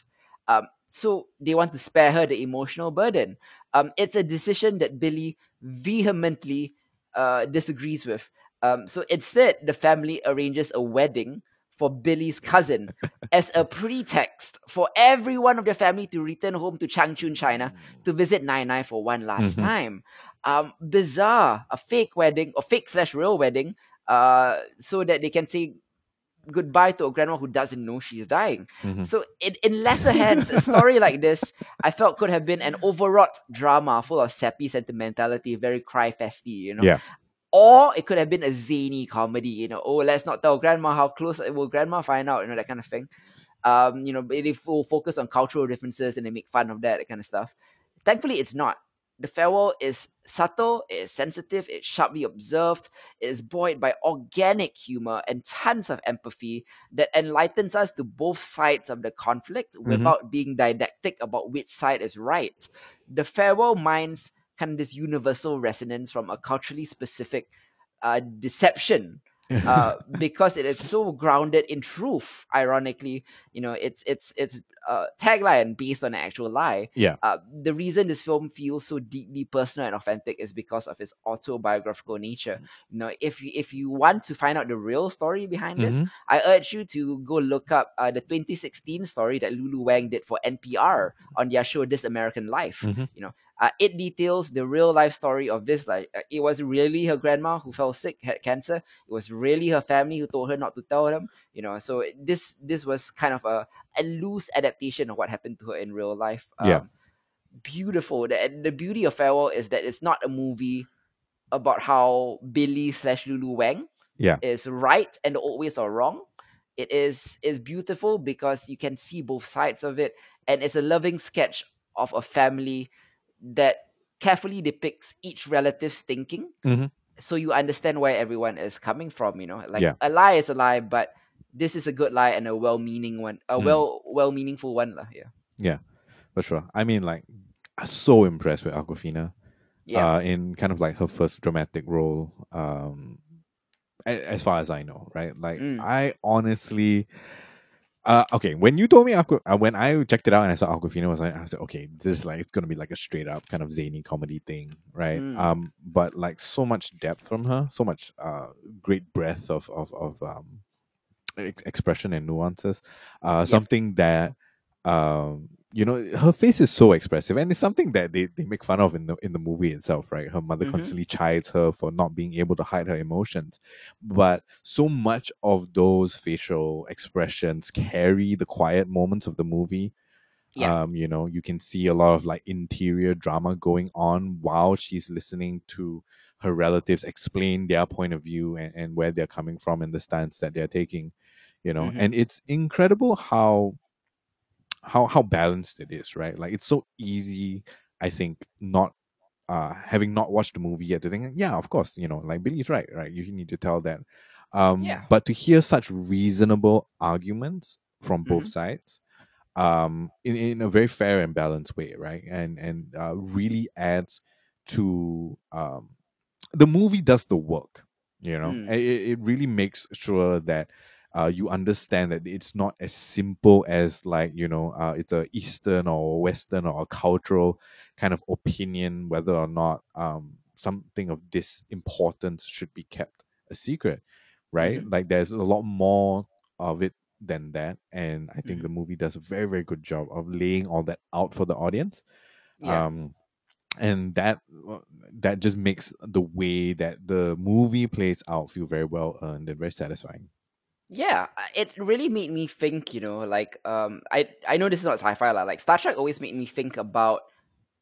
Um, so they want to spare her the emotional burden. Um, it's a decision that Billy vehemently uh, disagrees with. Um, so instead, the family arranges a wedding for Billy's cousin as a pretext for every one of their family to return home to Changchun, China, to visit Nai Nai for one last Mhm. time. Um, bizarre, a fake wedding or fake slash real wedding, uh, so that they can say goodbye to a grandma who doesn't know she's dying. Mhm. So in, in lesser hands, a story like this, I felt could have been an overwrought drama full of sappy sentimentality, very cry festy, you know. Yeah. Or it could have been a zany comedy, you know. Oh, let's not tell grandma how close will grandma find out, you know, that kind of thing. Um, you know, they will focus on cultural differences and they make fun of that, that kind of stuff. Thankfully, it's not. The farewell is subtle, it is sensitive, it's sharply observed, it is buoyed by organic humor and tons of empathy that enlightens us to both sides of the conflict without being didactic about which side is right. The farewell mines kind of this universal resonance from a culturally specific uh, deception uh, because it is so grounded in truth. Ironically, you know, it's it's it's uh, tagline based on an actual lie. Yeah. Uh, the reason this film feels so deeply personal and authentic is because of its autobiographical nature. You know, if you, if you want to find out the real story behind this, Mhm. I urge you to go look up uh, the 2016 story that Lulu Wang did for NPR on their show This American Life. Mhm. You know, uh, it details the real life story of this. Like, uh, it was really her grandma who fell sick, had cancer. It was really her family who told her not to tell them. You know, so this this was kind of a, a loose adaptation of what happened to her in real life. Yeah. Um, beautiful. The, and the beauty of Farewell is that it's not a movie about how Billy slash Lulu Wang Yeah. is right and the old ways are wrong. It is is beautiful because you can see both sides of it, and it's a loving sketch of a family that carefully depicts each relative's thinking, Mhm. so you understand where everyone is coming from. You know, like Yeah. a lie is a lie, but this is a good lie and a well-meaning one, a Mm. well well-meaningful one, lah. Yeah, Yeah, for sure. I mean, like, I'm so impressed with Awkwafina. yeah, uh, in kind of like her first dramatic role, um, as far as I know, right? Like, Mm. I honestly, uh, okay, when you told me Aqua, uh, when I checked it out and I saw Awkwafina was like, I was like, okay, this is like it's gonna be like a straight up kind of zany comedy thing, right? Mm. Um, but like so much depth from her, so much uh, great breadth of of of um, ex- expression and nuances, uh, something that um you know her face is so expressive and it's something that they, they make fun of in the in the movie itself right her mother Mhm. constantly chides her for not being able to hide her emotions but so much of those facial expressions carry the quiet moments of the movie Yeah. um you know you can see a lot of like interior drama going on while she's listening to her relatives explain their point of view and, and where they're coming from and the stance that they're taking you know Mhm. and it's incredible how how how balanced it is right like it's so easy i think not uh having not watched the movie yet to think yeah of course you know like billy's right right you need to tell that um Yeah. but to hear such reasonable arguments from both Mhm. sides um in, in a very fair and balanced way right and and uh, really adds to um the movie does the work you know Mm. it it really makes sure that uh, you understand that it's not as simple as like you know uh, it's a eastern or western or a cultural kind of opinion whether or not um, something of this importance should be kept a secret right Mhm. like there's a lot more of it than that and i think Mhm. the movie does a very very good job of laying all that out for the audience Yeah. um and that uh, that just makes the way that the movie plays out feel very well earned and very satisfying Yeah, it really made me think, you know, like um I I know this is not sci-fi lah. Like Star Trek always made me think about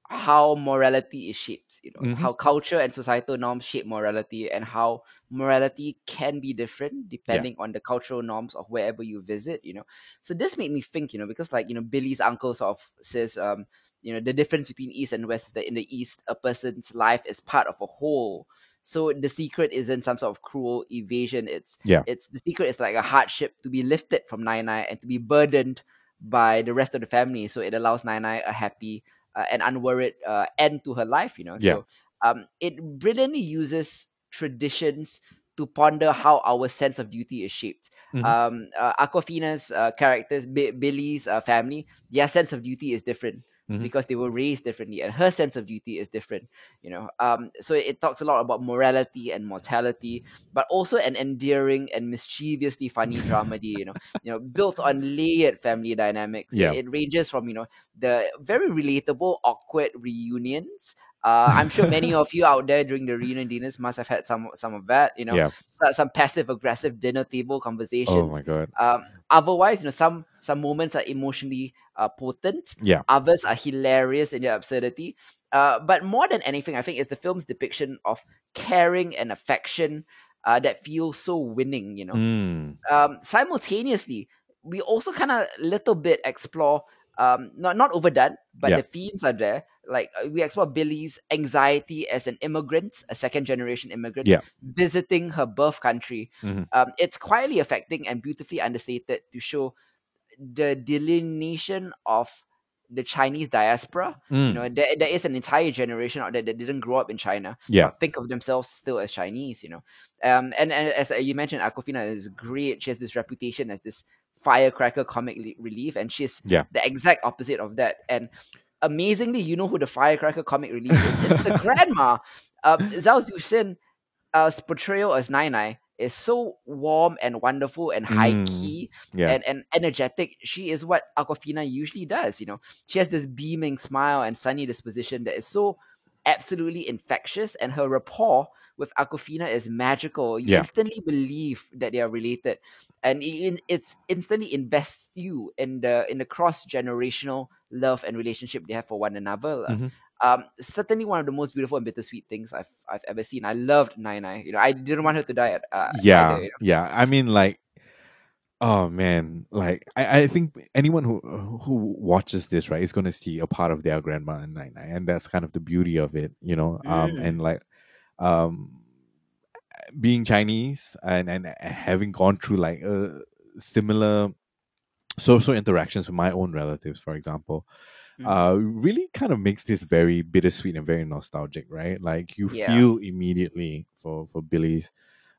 how morality is shaped, you know, Mhm. how culture and societal norms shape morality and how morality can be different depending on the cultural norms of wherever you visit, you know. So this made me think, you know, because like, you know, Billy's uncle sort of says um you know the difference between east and west is that in the east a person's life is part of a whole so the secret isn't some sort of cruel evasion it's Yeah. it's the secret is like a hardship to be lifted from Nai Nai and to be burdened by the rest of the family so it allows Nai Nai a happy uh, and unworried uh, end to her life you know Yeah. so um it brilliantly uses traditions to ponder how our sense of duty is shaped Mhm. um uh, Awkwafina's uh, characters Bi- Billy's uh, family their sense of duty is different Mhm. because they were raised differently and her sense of duty is different you know um so it talks a lot about morality and mortality but also an endearing and mischievously funny dramedy you know you know built on layered family dynamics It- Yeah. it, ranges from you know the very relatable awkward reunions uh, I'm sure many of you out there during the reunion dinners must have had some some of that. You know, Yeah. some passive aggressive dinner table conversations. Oh my god. um, otherwise, you know, some some moments are emotionally uh, potent. Yeah. Others are hilarious in their absurdity. Uh, but more than anything, I think it's the film's depiction of caring and affection uh, that feels so winning. You know, Mm. um, simultaneously, we also kind of little bit explore, um, not not overdone, but Yeah. the themes are there. Like uh, we explore Billy's anxiety as an immigrant, a second generation immigrant, Yeah. visiting her birth country. Mhm. Um, it's quietly affecting and beautifully understated to show the delineation of the Chinese diaspora. You Mm. know, there, there is an entire generation out there that didn't grow up in China, Yeah. but think of themselves still as Chinese. You know, um, and, and as you mentioned, Awkwafina is great. She has this reputation as this firecracker comic relief, and she's Yeah. the exact opposite of that. And amazingly, you know who the firecracker comic relief is? It's the grandma. Um, Zhao Zixin, uh, portrayal as Nai Nai is so warm and wonderful and high Mm. key Yeah. and, and energetic. She is what Awkwafina usually does. You know, she has this beaming smile and sunny disposition that is so absolutely infectious, and her rapport with Awkwafina is magical. You Yeah. instantly believe that they are related, and it, it's instantly invests you in the in the cross generational love and relationship they have for one another. lah. Mhm. Um, certainly one of the most beautiful and bittersweet things I've I've ever seen. I loved Nai Nai. You know, I didn't want her to die. At, uh, yeah. either, you know. Yeah. I mean, like, Oh man, like I, I think anyone who who watches this right is going to see a part of their grandma in Nai Nai, and that's kind of the beauty of it, you know. Um, Mm, and like, um, being Chinese and and having gone through like a similar social interactions with my own relatives, for example, mhm. uh, really kind of makes this very bittersweet and very nostalgic, right? Like you Yeah. feel immediately for for Billy's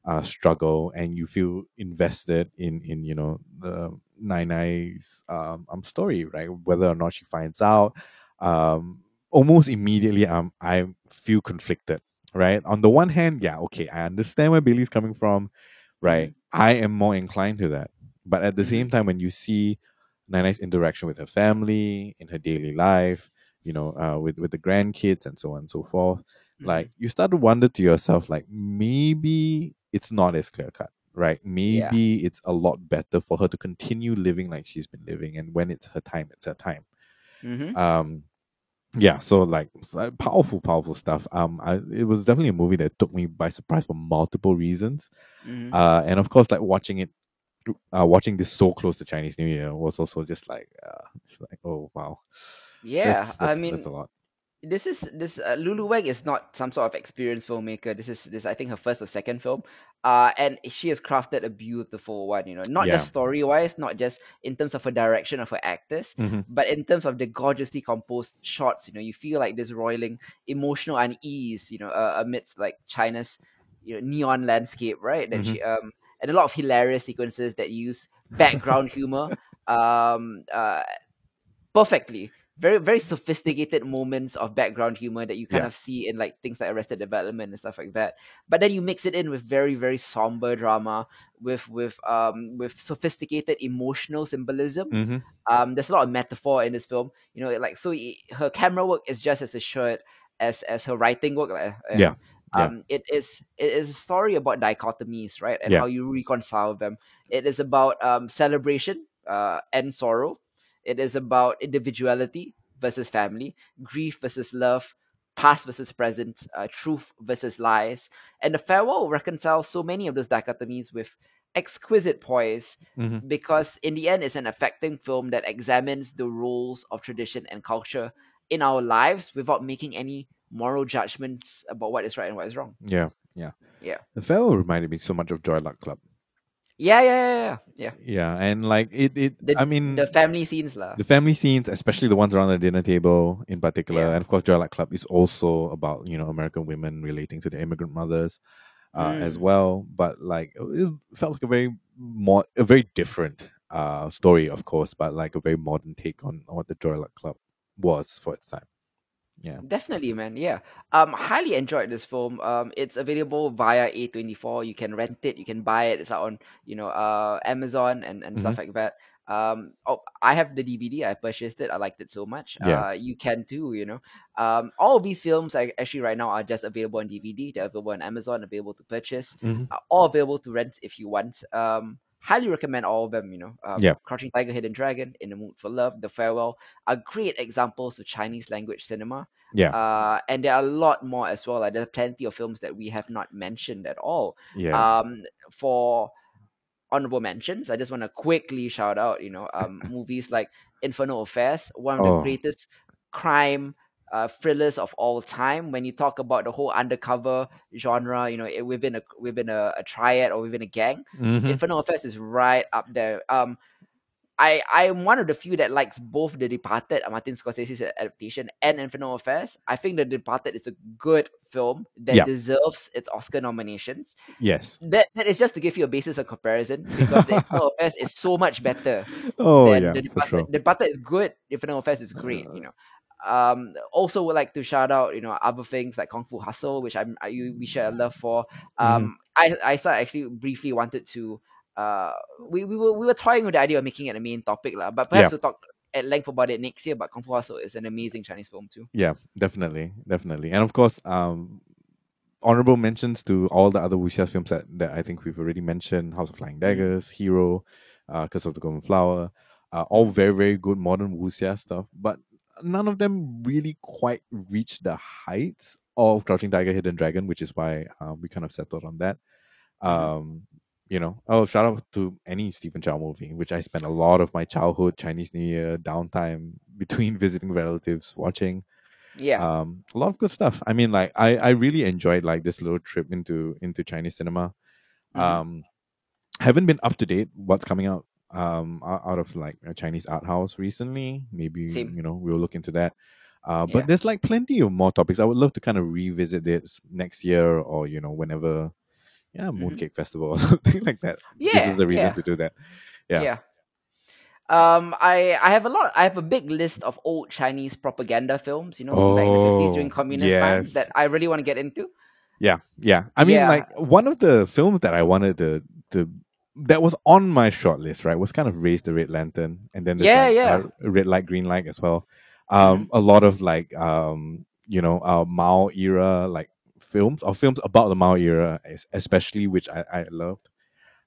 uh, struggle, and you feel invested in in you know the Nai Nai's um, um story, right? Whether or not she finds out, um, almost immediately, um, I feel conflicted, right? On the one hand, yeah, okay, I understand where Billi's coming from, right? Mhm, I am more inclined to that, but at the same time, when you see Nai Nai's interaction with her family in her daily life, you know, uh, with with the grandkids and so on and so forth. Like mhm. you start to wonder to yourself, like maybe it's not as clear cut, right? Yeah. Maybe it's a lot better for her to continue living like she's been living, and when it's her time, it's her time. Mhm, Um, yeah, so like powerful, powerful stuff. Um, I, it was definitely a movie that took me by surprise for multiple reasons. mhm. Uh, and of course, like watching it uh, watching this so close to Chinese New Year was also just like, uh, it's like, oh wow, Yeah, that's I mean that's a lot. This is this uh, Lulu Wang is not some sort of experienced filmmaker. This is this I think her first or second film. Uh and she has crafted a beautiful one, you know, not Yeah. just story wise, not just in terms of her direction of her actors, hmm but in terms of the gorgeously composed shots, you know, you feel like this roiling emotional unease, you know, uh, amidst like China's you know neon landscape, right? That hmm she um and a lot of hilarious sequences that use background humor um uh perfectly very very sophisticated moments of background humor that you kind Yeah. of see in like things like arrested development and stuff like that but then you mix it in with very very somber drama with with um with sophisticated emotional symbolism hmm um there's a lot of metaphor in this film you know like so i- her camera work is just as assured as as her writing work like, you Yeah. Yeah. um it is it is a story about dichotomies right and Yeah. how you reconcile them it is about um celebration uh and sorrow it is about individuality versus family grief versus love past versus present uh, truth versus lies and the farewell reconciles so many of those dichotomies with exquisite poise hmm because in the end it's an affecting film that examines the roles of tradition and culture in our lives without making any moral judgments about what is right and what is wrong Yeah. Yeah. yeah The Farewell reminded me so much of Joy Luck Club. Yeah yeah yeah yeah, yeah. Yeah, and like it, it. the I mean, the family scenes lah. the family scenes, especially the ones around the dinner table in particular, Yeah. and of course, Joy Luck Club is also about you know American women relating to their immigrant mothers, uh, as Mm. well. But like it felt like a very more a very different uh story, of course, but like a very modern take on, on what the Joy Luck Club was for its time. Yeah. Definitely, man. Yeah. Um, highly enjoyed this film. Um, it's available via A24. You can rent it, you can buy it. It's out on, you know, uh, Amazon and, and hmm stuff like that. Um, oh, I have the DVD. I purchased it. I liked it so much. Yeah. Uh, you can too, you know. Um, all of these films are actually right now are just available on DVD. They're available on Amazon, available to purchase, hmm uh, all available to rent if you want. Um, highly recommend all of them, you know. Um, Yeah. Crouching Tiger, Hidden Dragon, In the Mood for Love, The Farewell are great examples of Chinese language cinema Yeah. uh, and there are a lot more as well. Like there are plenty of films that we have not mentioned at all. Yeah. Um, for honorable mentions, I just want to quickly shout out, you know, um, movies like Infernal Affairs, one of the Oh. greatest crime uh, thrillers of all time. When you talk about the whole undercover genre, you know, it, within a within a, a triad or within a gang, hmm Infernal Affairs is right up there. Um, I I'm one of the few that likes both The Departed, uh, Martin Scorsese's adaptation, and Infernal Affairs. I think The Departed is a good film that Yeah. deserves its Oscar nominations. Yes. That that is just to give you a basis of comparison because The Infernal Affairs is so much better Oh than yeah, The Departed. sure. The Departed is good. Infernal Affairs is great. You know. Um, also would like to shout out, you know, other things like Kung Fu Hustle, which I'm I, we share a love for. Um, I I saw actually briefly wanted to uh we, we were we were toying with the idea of making it a main topic lah, but perhaps Yeah. we'll talk at length about it next year. But Kung Fu Hustle is an amazing Chinese film too. Yeah, definitely, definitely, and of course, um, honorable mentions to all the other wuxia films that, that I think we've already mentioned: House of Flying Daggers, Hero, uh, Curse of the Golden Flower, uh, all very very good modern wuxia stuff, but none of them really quite reach the heights of Crouching Tiger, Hidden Dragon, which is why um, we kind of settled on that. Mhm. Um, you know, oh, shout out to any Stephen Chow movie, which I spent a lot of my childhood Chinese New Year downtime between visiting relatives watching. Yeah. Um, a lot of good stuff. I mean, like I, I really enjoyed like this little trip into into Chinese cinema. Mhm. Um, haven't been up to date what's coming out um out of like a Chinese art house recently. Maybe Same. you know we'll look into that. Uh, but Yeah. there's like plenty of more topics. I would love to kind of revisit this next year or you know whenever, yeah, Mhm. Mooncake Festival or something like that. Yeah. Gives us a reason yeah. to do that. Yeah. Yeah. Um, I I have a lot. I have a big list of old Chinese propaganda films. You know, back in the fifties during Oh, communist times that I really want to get into. Yeah, yeah. I mean, Yeah. like one of the films that I wanted to to that was on my short list, right, was kind of Raise the Red Lantern, and then Yeah, like, yeah. uh, Red Light, Green Light as well. Um, a lot of like um, you know, uh, Mao era like films or films about the Mao era, especially which I I loved.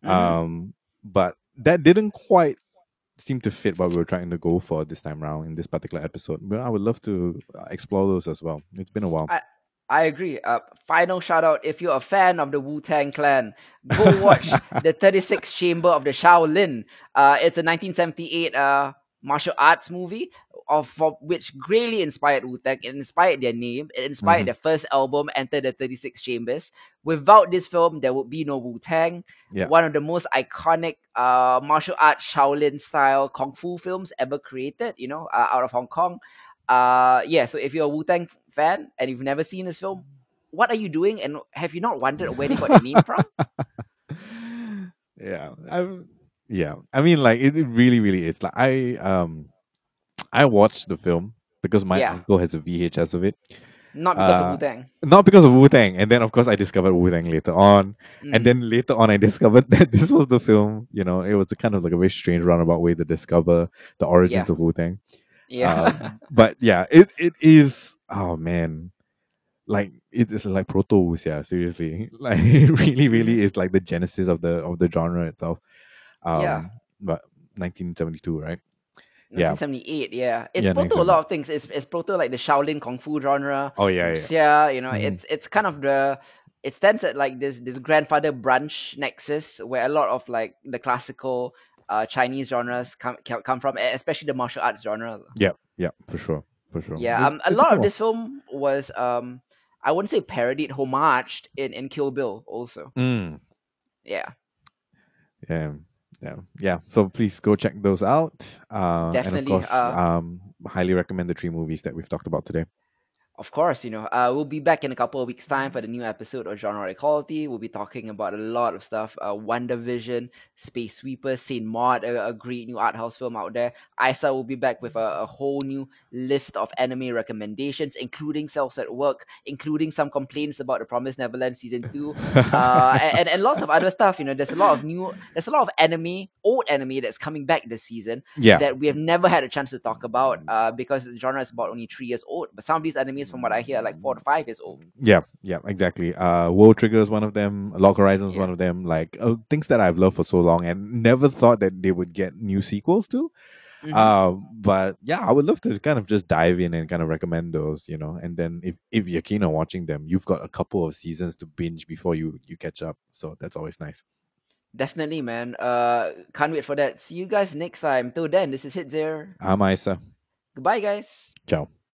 Mhm. Um, but that didn't quite seem to fit what we were trying to go for this time around in this particular episode. But I would love to uh, explore those as well. It's been a while. I- I agree. Uh, final shout out if you're a fan of the Wu Tang Clan, go watch the 36th Chamber of the Shaolin. Uh, it's a 1978 uh, martial arts movie of for which greatly inspired Wu Tang. It inspired their name. It inspired Mhm. their first album, Enter the 36 Chambers. Without this film, there would be no Wu Tang. Yeah. One of the most iconic uh, martial arts Shaolin style kung fu films ever created. You know, uh, out of Hong Kong. Uh, yeah. So if you're a Wu Tang fan and you've never seen this film, what are you doing? And have you not wondered where they got the name from? yeah i yeah i mean like it, it really really is like i um i watched the film because my Yeah. uncle has a vhs of it Not because Uh, of Wu Tang. not because of wu-tang and then of course i discovered wu-tang later on Mm. and then later on i discovered that this was the film you know it was a kind of like a very strange roundabout way to discover the origins Yeah. of wu-tang yeah, um, but yeah it, it is oh man like it is like proto yeah seriously like it really really is like the genesis of the of the genre itself um Yeah. but 1972 right yeah. 1978. Yeah, it's Yeah, proto a lot of things. It's it's proto like the Shaolin kung fu genre. oh yeah yeah you know, Mhm. it's it's kind of the it stands at like this this grandfather branch nexus where a lot of like the classical uh Chinese genres come come from, especially the martial arts genre. yeah yeah for sure for sure. Yeah, um, a lot of this film was um, I wouldn't say parodied, homaged in in Kill Bill also. Mm, Yeah, yeah yeah yeah. So please go check those out. Uh Definitely, and of course uh, um highly recommend the three movies that we've talked about today of course, you know, uh, we'll be back in a couple of weeks' time for the new episode of Genre Equality. We'll be talking about a lot of stuff: uh, WandaVision, Space Sweepers, Saint Maud, a, a great new art house film out there. Isa will be back with a, a whole new list of anime recommendations, including Cells at Work, including some complaints about The Promised Neverland season two, uh, and, and, and lots of other stuff. You know, there's a lot of new, there's a lot of anime, old anime that's coming back this season yeah that we have never had a chance to talk about uh, because the genre is about only three years old. But some of these animes, from what I hear, like four to five years old. Yeah, yeah, exactly. Uh, World Trigger is one of them. Log Horizon is Yeah. one of them. Like uh, things that I've loved for so long and never thought that they would get new sequels to. Mhm. Uh, but yeah, I would love to kind of just dive in and kind of recommend those, you know. And then if if you're keen on watching them, you've got a couple of seasons to binge before you you catch up. So that's always nice. Definitely, man. Uh, can't wait for that. See you guys next time. Till then, this is Hitzer. I'm Isa. Goodbye, guys. Ciao.